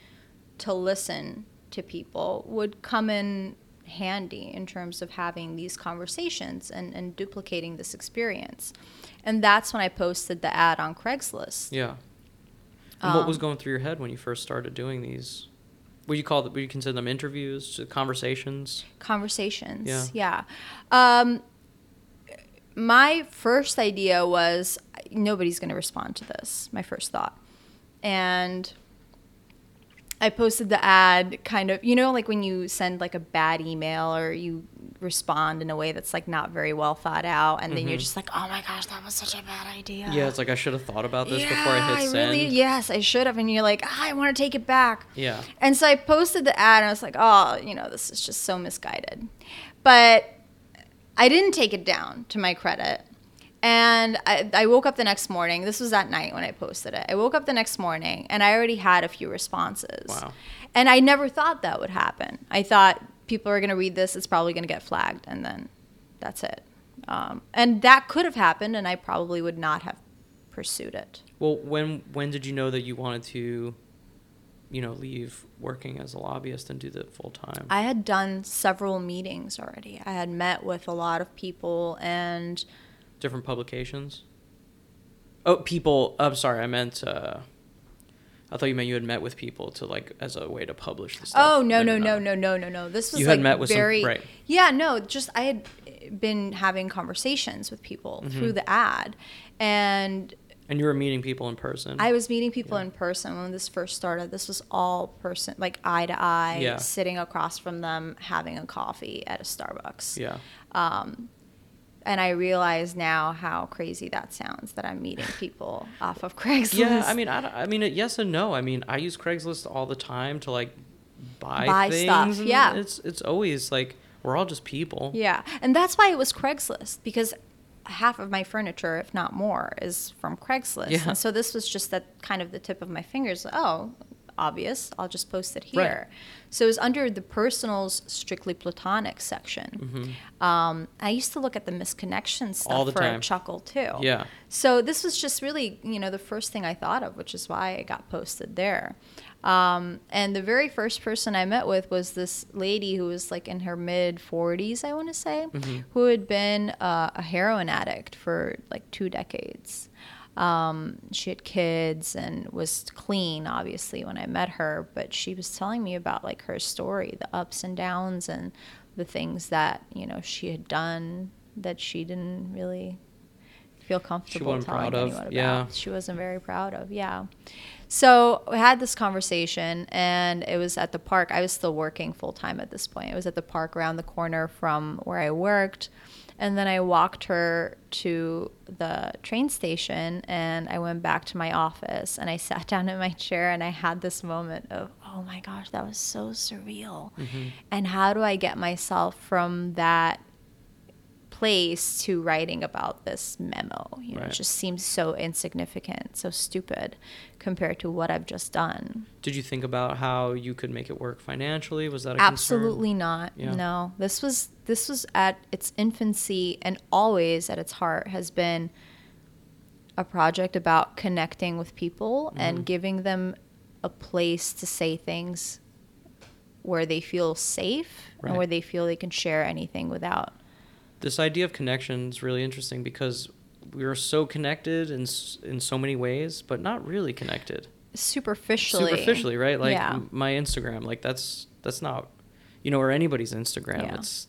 to listen to people would come in handy in terms of having these conversations and, and duplicating this experience. And that's when I posted the ad on Craigslist. Yeah. And what was Um, going through your head when you first started doing these? Would you call it? Would you consider them interviews, conversations? conversations. Yeah. Yeah. Um, my first idea was nobody's going to respond to this. My first thought, and I posted the ad kind of, you know, like when you send like a bad email or you respond in a way that's like not very well thought out, and then you're Mhm. just like, oh my gosh, that was such a bad idea. Yeah, it's like I should have thought about this before I hit send. I really, yes, I should have. And you're like, ah, I want to take it back. Yeah. And so I posted the ad and I was like, oh, you know, this is just so misguided. But I didn't take it down to my credit. And I, I woke up the next morning. This was at night when I posted it. I woke up the next morning and I already had a few responses. Wow. And I never thought that would happen. I thought people are going to read this, it's probably going to get flagged, and then that's it. Um, and that could have happened, and I probably would not have pursued it. Well, when when did you know that you wanted to, you know, leave working as a lobbyist and do the full time? I had done several meetings already. I had met with a lot of people and Different publications. Oh, people. I'm sorry. I meant. Uh, I thought you meant you had met with people to like as a way to publish the stuff. oh no no no no no no no this was You like had met with some- very right. yeah no just I had been having conversations with people Mm-hmm. through the ad and And you were meeting people in person. I was meeting people Yeah. in person when this first started. This was all person, like eye to eye, Yeah. sitting across from them, having a coffee at a Starbucks. Yeah. Um, and I realize now how crazy that sounds that I'm meeting people off of Craigslist. Yeah, I mean, I, I mean, yes and no. I mean, I use Craigslist all the time to like buy, Buy things. stuff, yeah. it's it's always like we're all just people. Yeah, and that's why it was Craigslist because half of my furniture, if not more, is from Craigslist. Yeah. And so this was just that kind of the tip of my fingers. Oh, obvious. I'll just post it Right. here. So it was under the personals strictly platonic section. Mhm. Um, I used to look at the misconnection stuff All the for time. a chuckle too. Yeah. So this was just really, you know, the first thing I thought of, which is why it got posted there. Um, and the very first person I met with was this lady who was like in her mid 40s, I want to say, Mhm. who had been uh, a heroin addict for like two decades. Um, she had kids and was clean, obviously, when I met her. But she was telling me about like her story, the ups and downs, and the things that you know she had done that she didn't really feel comfortable wasn't telling proud of, anyone about. yeah. She wasn't very proud of, yeah. So we had this conversation, and it was at the park. I was still working full time at this point. It was at the park around the corner from where I worked. And then I walked her to the train station, and I went back to my office, and I sat down in my chair, and I had this moment of, oh my gosh, that was so surreal. Mhm. And how do I get myself from that place to writing about this memo? You know, Right. it just seems so insignificant, so stupid compared to what I've just done. Did you think about how you could make it work financially? Was that a concern? Absolutely not. Yeah. No. This was this was at its infancy and always at its heart has been a project about connecting with people Mhm. and giving them a place to say things where they feel safe Right. and where they feel they can share anything without This idea of connection is really interesting because we are so connected in in so many ways, but not really connected. superficially. Superficially, right? Like Yeah. m- my Instagram, like that's that's not, you know, or anybody's Instagram. Yeah. It's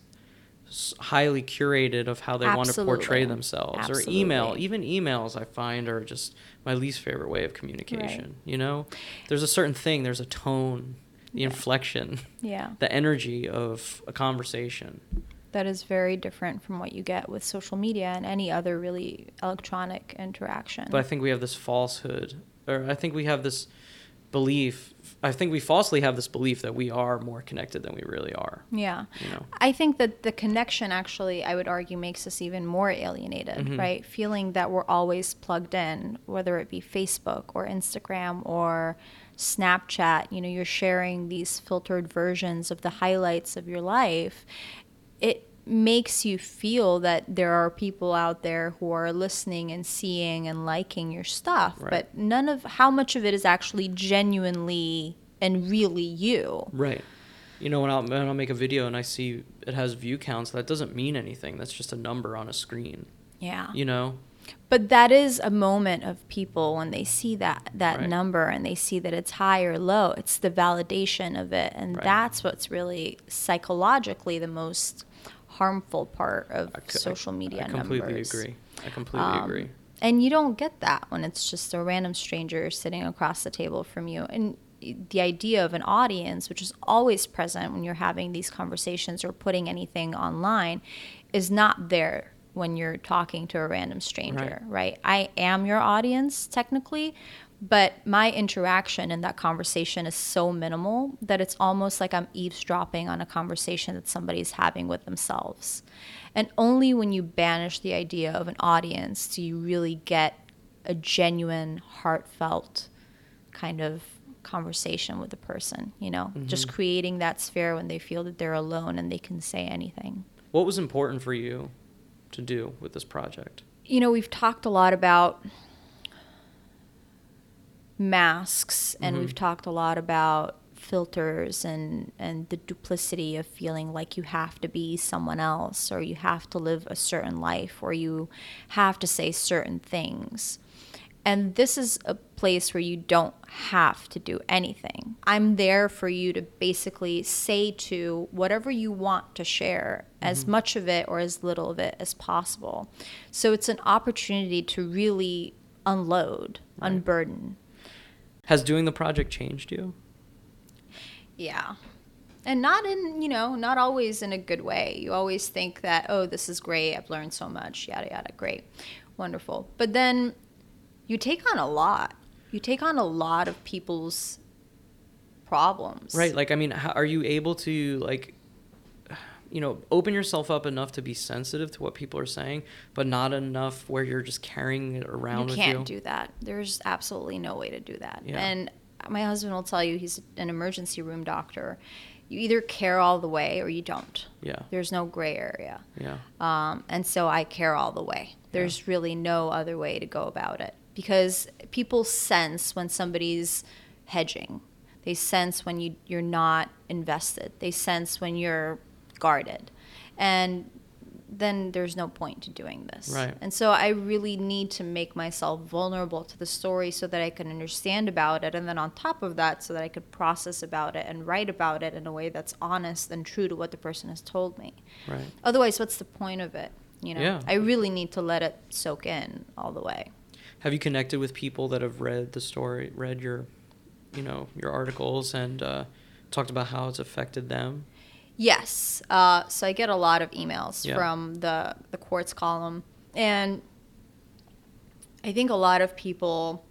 highly curated of how they want to portray themselves Absolutely. Or email, even emails, I find are just my least favorite way of communication. You know, there's a certain thing. There's a tone, the Yeah. inflection, Yeah. the energy of a conversation. That is very different from what you get with social media and any other really electronic interaction. But I think we have this falsehood, or I think we have this belief. I think we falsely have this belief that we are more connected than we really are. Yeah. You know. I think that the connection actually, I would argue, makes us even more alienated, Mm-hmm. right? Feeling that we're always plugged in, whether it be Facebook or Instagram or Snapchat, you know, you're sharing these filtered versions of the highlights of your life. Makes you feel that there are people out there who are listening and seeing and liking your stuff, Right. but none of how much of it is actually genuinely and really you. Right. You know, when I'll, when I'll make a video and I see it has view counts, that doesn't mean anything. That's just a number on a screen. Yeah. You know? But that is a moment of people when they see that that Right. number and they see that it's high or low. It's the validation of it, and Right. that's what's really psychologically the most harmful part of I c- I- social media and I completely numbers. agree. I completely Um, agree. And you don't get that when it's just a random stranger sitting across the table from you. And the idea of an audience, which is always present when you're having these conversations or putting anything online, is not there when you're talking to a random stranger, right? I am your audience technically, but my interaction in that conversation is so minimal that it's almost like I'm eavesdropping on a conversation that somebody's having with themselves. And only when you banish the idea of an audience do you really get a genuine, heartfelt kind of conversation with the person, you know? Mm-hmm. Just creating that sphere when they feel that they're alone and they can say anything. What was important for you to do with this project? You know, we've talked a lot about masks and we've mm-hmm. talked a lot about filters and and the duplicity of feeling like you have to be someone else or you have to live a certain life or you have to say certain things. And this is a place where you don't have to do anything. I'm there for you to basically say to whatever you want to share, as mm-hmm. much of it or as little of it as possible. So it's an opportunity to really unload, unburden. Has doing the project changed you? Yeah. And not in, you know, not always in a good way. You always think that, oh, this is great. I've learned so much, yada, yada, great, wonderful. But then you take on a lot. You take on a lot of people's problems. Right. Like, I mean, how, are you able to, like, you know, open yourself up enough to be sensitive to what people are saying, but not enough where you're just carrying it around You can't you? do that. There's absolutely no way to do that. Yeah. And my husband will tell you he's an emergency room doctor. You either care all the way or you don't. Yeah. There's no gray area. Yeah. Um, and so I care all the way. There's really no other way to go about it because people sense when somebody's hedging. They sense when you, you're not invested. They sense when you're guarded. And then there's no point to doing this. Right. And so I really need to make myself vulnerable to the story so that I can understand about it. And then on top of that, so that I could process about it and write about it in a way that's honest and true to what the person has told me. Right. Otherwise, what's the point of it? You know, Yeah. I really need to let it soak in all the way. Have you connected with people that have read the story, read your, you know, your articles and uh, talked about how it's affected them? Yes. Uh, so I get a lot of emails Yeah. from the the quartz column, and I think a lot of people.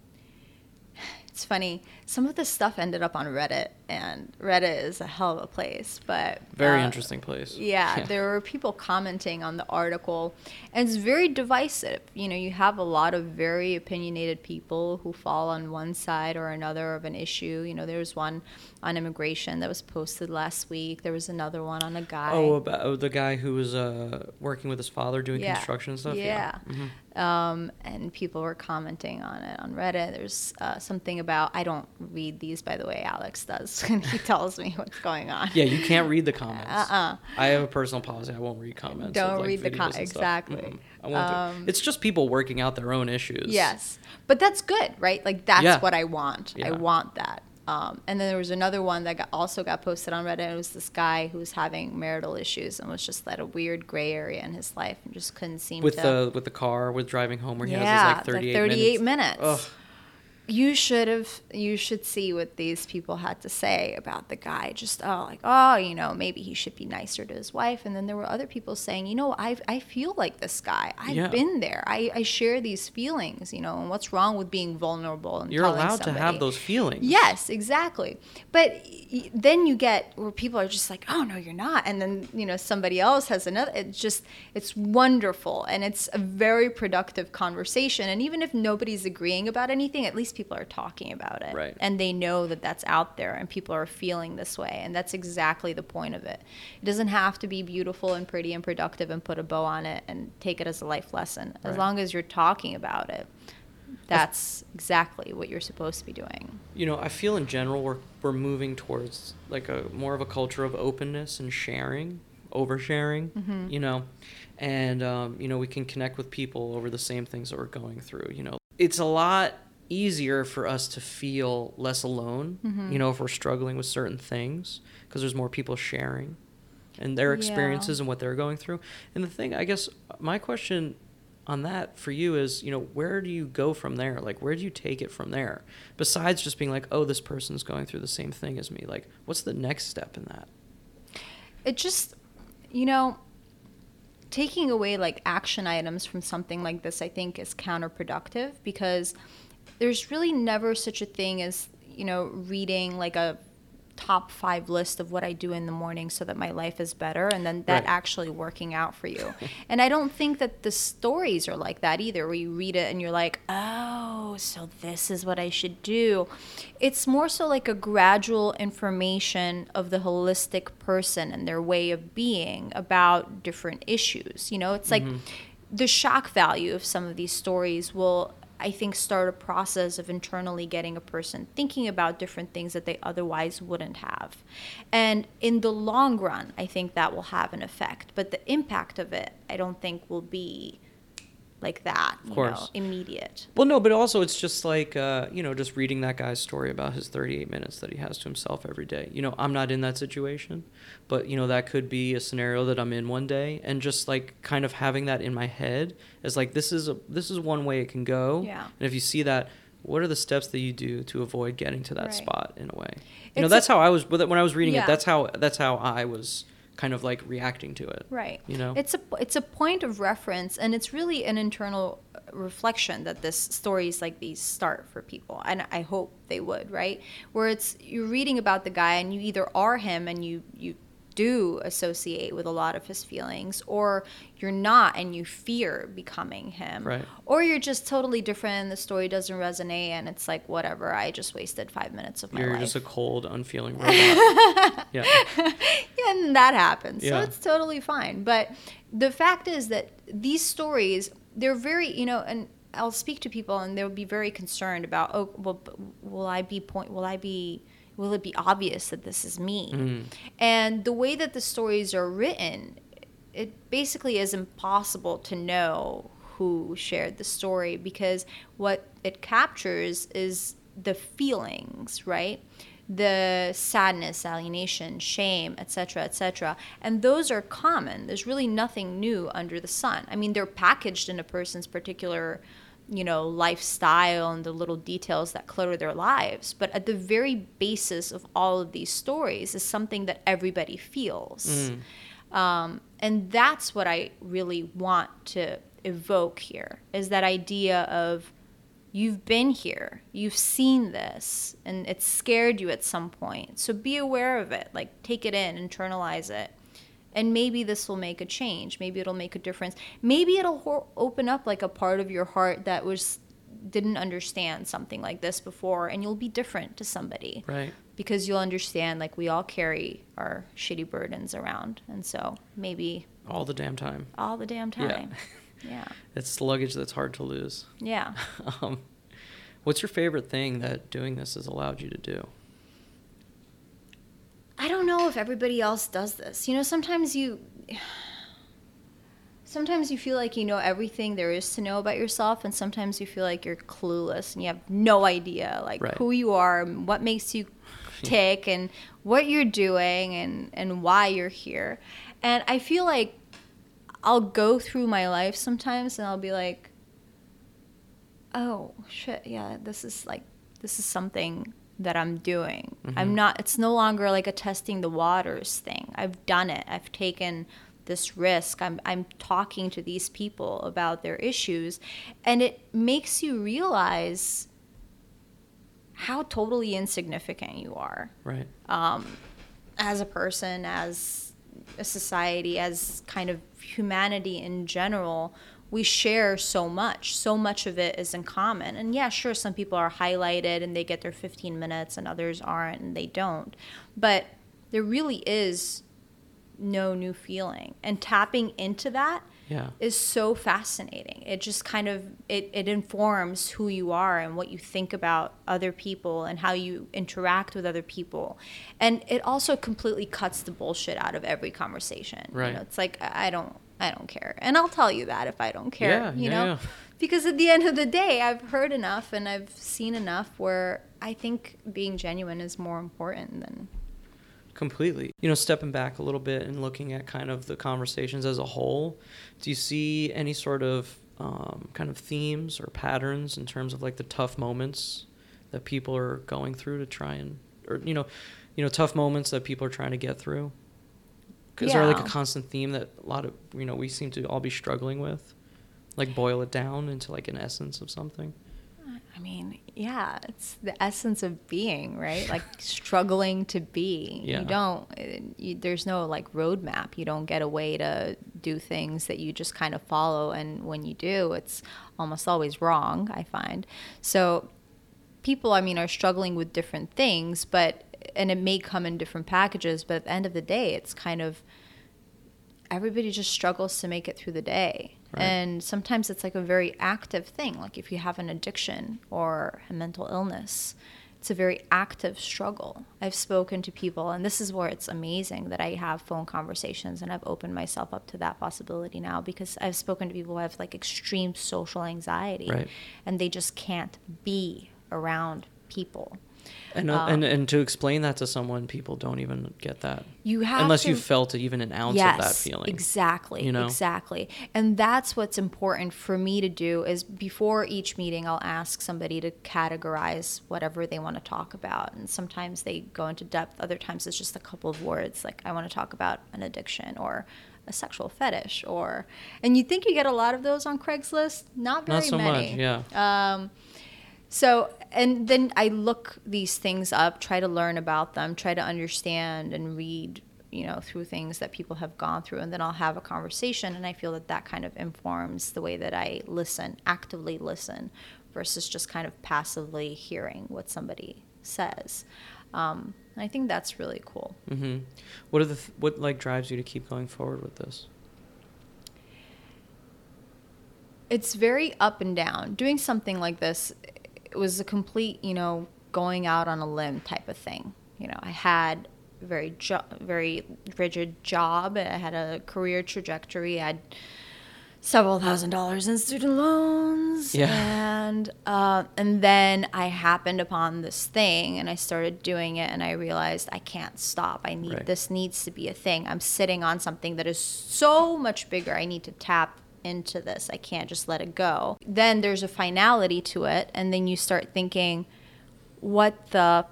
It's funny. Some of this stuff ended up on Reddit, and Reddit is a hell of a place. But Very uh, interesting place. Yeah, there were people commenting on the article, and it's very divisive. You know, you have a lot of very opinionated people who fall on one side or another of an issue. You know, there was one on immigration that was posted last week. There was another one on a guy. Oh, about oh, the guy who was uh, working with his father doing Yeah. construction and stuff. Yeah. Mhm. Um, and people were commenting on it on Reddit. There's uh, something about I don't read these, by the way. Alex does, and he tells me what's going on. Yeah, you can't read the comments. Uh-uh. I have a personal policy. I won't read comments. Don't like, read the videos com- and stuff. exactly. Mm-mm. I won't do- Um, It's just people working out their own issues. Yes, but that's good, right? Like that's Yeah. what I want. I want that. Um, and then there was another one that got, also got posted on Reddit. It was this guy who was having marital issues and was just at a weird gray area in his life and just couldn't seem With to. the with the car with driving home where he yeah, has his like the 38, 38 minutes. minutes. You should have you should see what these people had to say about the guy just oh like oh you know maybe he should be nicer to his wife and then there were other people saying you know i i feel like this guy i've Yeah. been there i i share these feelings you know and what's wrong with being vulnerable and You're allowed to have those feelings. Yes, exactly. But then you get where people are just like, "Oh no, you're not," and then you know somebody else has another. It's just it's wonderful, and it's a very productive conversation. And even if nobody's agreeing about anything, at least people are talking about it, Right. And they know that that's out there, and people are feeling this way, and that's exactly the point of it. It doesn't have to be beautiful and pretty and productive, and put a bow on it and take it as a life lesson. As Right. long as you're talking about it. That's exactly what you're supposed to be doing. you know, I feel in general we're we're moving towards like a more of a culture of openness and sharing, oversharing. Mhm. You know, and um, you know we can connect with people over the same things that we're going through. You know, it's a lot easier for us to feel less alone. Mhm. You know, if we're struggling with certain things because there's more people sharing and their Yeah. experiences and what they're going through. And the thing, I guess, my question on that for you is, you know, where do you go from there? Like, where do you take it from there? Besides just being like, oh, this person's going through the same thing as me. Like, what's the next step in that? it just you know taking away like action items from something like this i think is counterproductive because there's really never such a thing as you know reading like a top five list of what i do in the morning so that my life is better and then that Right. actually working out for you. And i don't think that the stories are like that either where you read it and you're like oh so this is what i should do. It's more so like a gradual information of the holistic person and their way of being about different issues you know? It's like mm-hmm. the shock value of some of these stories will I think start a process of internally getting a person thinking about different things that they otherwise wouldn't have. And in the long run, I think that will have an effect. But the impact of it, I don't think will be like that, you know, course. immediate. Well, no, but also it's just like, uh, you know, just reading that guy's story about his 38 minutes that he has to himself every day. You know, I'm not in that situation, but, you know, that could be a scenario that I'm in one day. And just like kind of having that in my head is like, this is, a, this is one way it can go. Yeah. And if you see that, what are the steps that you do to avoid getting to that Right. spot in a way? You know, that's a- how I was, when I was reading Yeah. it, that's how, that's how I was kind of like reacting to it. Right. You know? It's a it's a point of reference, and it's really an internal uh, reflection that this stories like these start for people, and I hope they would. Right, where it's you're reading about the guy, and you either are him, and you you do associate with a lot of his feelings, or you're not, and you fear becoming him, Right. or you're just totally different, and the story doesn't resonate, and it's like whatever. I just wasted five minutes of my You're life. just a cold, unfeeling robot. yeah. and that happens. Yeah. So it's totally fine. But the fact is that these stories, they're very, you know, and I'll speak to people and they'll be very concerned about, oh, well, will I be point, will I be, will it be obvious that this is me? Mhm. And the way that the stories are written, it basically is impossible to know who shared the story because what it captures is the feelings, right? The sadness, alienation, shame, etc., etc. And those are common. There's really nothing new under the sun. I mean, they're packaged in a person's particular you know, lifestyle and the little details that clutter their lives. But at the very basis of all of these stories is something that everybody feels. Um, and that's what I really want to evoke here is that idea of you've been here, you've seen this, and it scared you at some point. So be aware of it, like take it in, internalize it. And maybe this will make a change. Maybe it'll make a difference. Maybe it'll ho- open up like a part of your heart that was didn't understand something like this before and you'll be different to somebody Right. because you'll understand like we all carry our shitty burdens around and so maybe All the damn time. all the damn Yeah. time yeah It's luggage that's hard to lose. yeah, um, what's your favorite thing that doing this has allowed you to do? I don't know if everybody else does this you know sometimes you sometimes you feel like you know everything there is to know about yourself and sometimes you feel like you're clueless and you have no idea like Right. who you are and what makes you tick and what you're doing and and why you're here and i feel like i'll go through my life sometimes and i'll be like oh shit yeah this is like this is something that I'm doing. Mm-hmm. I'm not, it's no longer like a testing the waters thing. I've done it. I've taken this risk. I'm, I'm talking to these people about their issues. And it makes you realize how totally insignificant you are Right. as a person, as a society, as kind of humanity in general, we share so much. So much of it is in common. And yeah, sure, some people are highlighted and they get their 15 minutes and others aren't and they don't. But there really is no new feeling. And tapping into that Yeah. is so fascinating. It just kind of it, it informs who you are and what you think about other people and how you interact with other people. And it also completely cuts the bullshit out of every conversation. You Right. know, it's like I don't I don't care. And I'll tell you that if I don't care, Yeah, you yeah, know? yeah. Because at the end of the day, I've heard enough and I've seen enough where I think being genuine is more important than Completely. You know, stepping back a little bit and looking at kind of the conversations as a whole, do you see any sort of um, kind of themes or patterns in terms of like the tough moments that people are going through to try and, or you know, you know, tough moments that people are trying to get through? Is there like a constant theme that a lot of you know we seem to all be struggling with? Like boil it down into like an essence of something. I mean, yeah, it's the essence of being, right? Like struggling to be. Yeah. You don't, you, there's no like roadmap. You don't get a way to do things that you just kind of follow. And when you do, it's almost always wrong, I find. So people, I mean, are struggling with different things, but, and it may come in different packages, but at the end of the day, it's kind of, everybody just struggles to make it through the day. Right. And sometimes it's like a very active thing. Like if you have an addiction or a mental illness, it's a very active struggle. I've spoken to people, and this is where it's amazing that I have phone conversations and I've opened myself up to that possibility now because I've spoken to people who have like extreme social anxiety Right. and they just can't be around people. And, uh, Um, and and to explain that to someone, people don't even get that. You have unless to, you felt even an ounce of that feeling. Exactly. you know? Exactly. And that's what's important for me to do is before each meeting I'll ask somebody to categorize whatever they want to talk about. And sometimes they go into depth, other times it's just a couple of words like I want to talk about an addiction or a sexual fetish or and you think you get a lot of those on Craigslist? Not very Not so many. much, yeah. Um, so, and then I look these things up, try to learn about them, try to understand and read, you know, through things that people have gone through, and then I'll have a conversation. And I feel that that kind of informs the way that I listen, actively listen, versus just kind of passively hearing what somebody says. Um, I think that's really cool. Mm-hmm. What are the th- what like drives you to keep going forward with this? it's very up and down. Doing something like this it was a complete, you know, going out on a limb type of thing. You know, I had a very jo- very rigid job. I had a career trajectory. I had several thousand dollars in student loans. Yeah. And uh, and then I happened upon this thing, and I started doing it, and I realized I can't stop. I need Right. this needs to be a thing. I'm sitting on something that is so much bigger. I need to tap into this. I can't just let it go. Then there's a finality to it, and then you start thinking, what the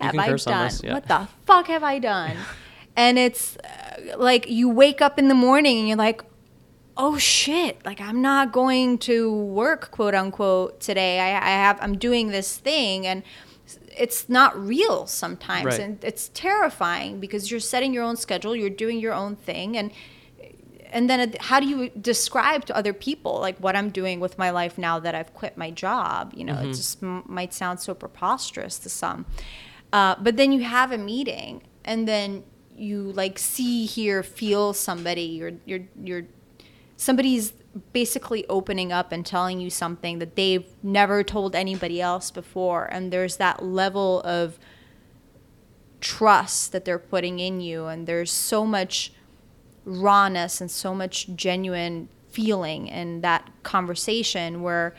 You have I done? this, yeah. What the fuck have I done? and it's uh, like you wake up in the morning and you're like, oh shit, like I'm not going to work, quote unquote, today. I, I have, I'm doing this thing and it's not real sometimes. Right. And it's terrifying because you're setting your own schedule, you're doing your own thing. And, and then how do you describe to other people like what I'm doing with my life now that I've quit my job? You know, it just m- might sound so preposterous to some. Uh, but then you have a meeting and then you like see, hear, feel somebody. You're you're you're somebody's basically opening up and telling you something that they've never told anybody else before, and there's that level of trust that they're putting in you, and there's so much rawness and so much genuine feeling in that conversation where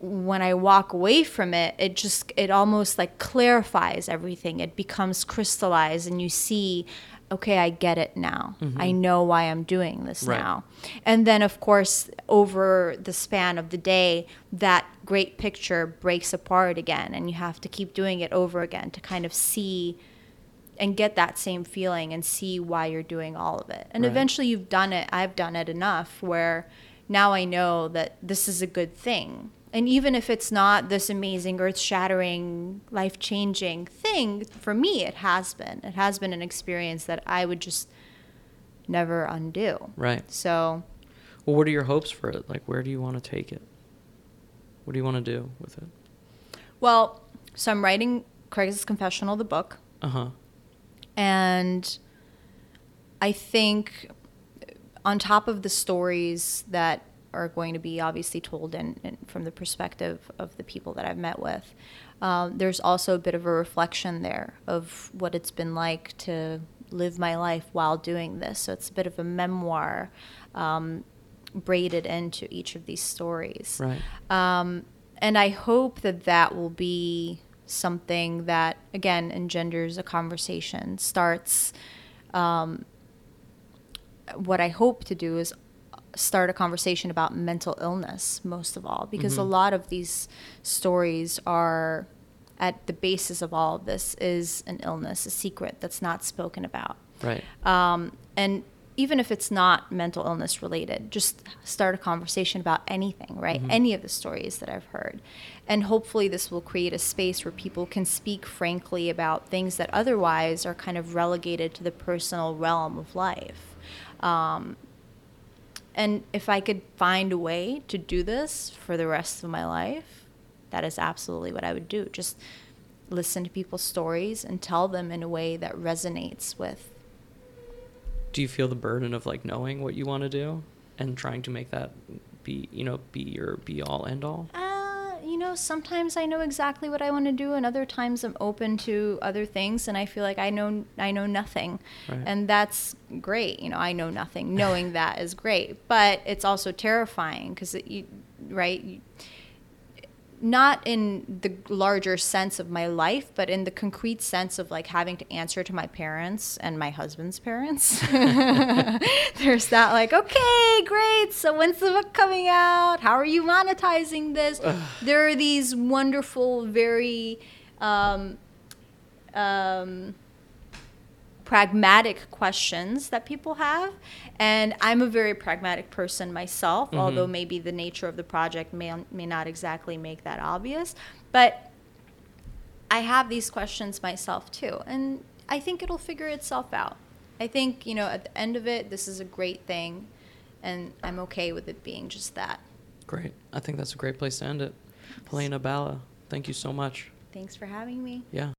when I walk away from it, it just it almost like clarifies everything. It becomes crystallized, and you see okay, I get it now. Mhm. I know why I'm doing this Right. now. And then, of course, over the span of the day, that great picture breaks apart again, and you have to keep doing it over again to kind of see and get that same feeling and see why you're doing all of it. And Right. eventually, you've done it. I've done it enough where now I know that this is a good thing. And even if it's not this amazing, earth shattering, life changing thing, for me, it has been. It has been an experience that I would just never undo. Right. So, Well, what are your hopes for it? Like, where do you want to take it? What do you want to do with it? well, so I'm writing Craigslist Confessional, the book. Uh huh. And I think on top of the stories that are going to be obviously told in from the perspective of the people that I've met with, um, there's also a bit of a reflection there of what it's been like to live my life while doing this. So it's a bit of a memoir um, braided into each of these stories. Right. Um, and I hope that that will be something that, again, engenders a conversation, starts. Um, what I hope to do is start a conversation about mental illness, most of all, because a Mhm. lot of these stories are at the basis of all of this is an illness, a secret that's not spoken about. Right. Um, and even if it's not mental illness related, just start a conversation about anything, right? Mhm. Any of the stories that I've heard. And hopefully, this will create a space where people can speak frankly about things that otherwise are kind of relegated to the personal realm of life. Um, and if I could find a way to do this for the rest of my life, that is absolutely what I would do. Just listen to people's stories and tell them in a way that resonates with Do you feel the burden of like knowing what you want to do and trying to make that be, you know, be your be all end all? Uh, you know, sometimes I know exactly what I want to do, and other times I'm open to other things, and I feel like I know I know nothing, Right. and that's great. You know, I know nothing. Knowing that is great, but it's also terrifying because you, right. You, not in the larger sense of my life, but in the concrete sense of like having to answer to my parents and my husband's parents. There's that like, okay, great. So when's the book coming out? How are you monetizing this? there are these wonderful, very um, um, pragmatic questions that people have. And I'm a very pragmatic person myself, although Mhm. maybe the nature of the project may, may not exactly make that obvious. But I have these questions myself too. And I think it'll figure itself out. I think, you know, at the end of it, this is a great thing. And I'm okay with it being just that. Great. I think that's a great place to end it. Helena Bala, thank you so much. Thanks for having me. Yeah.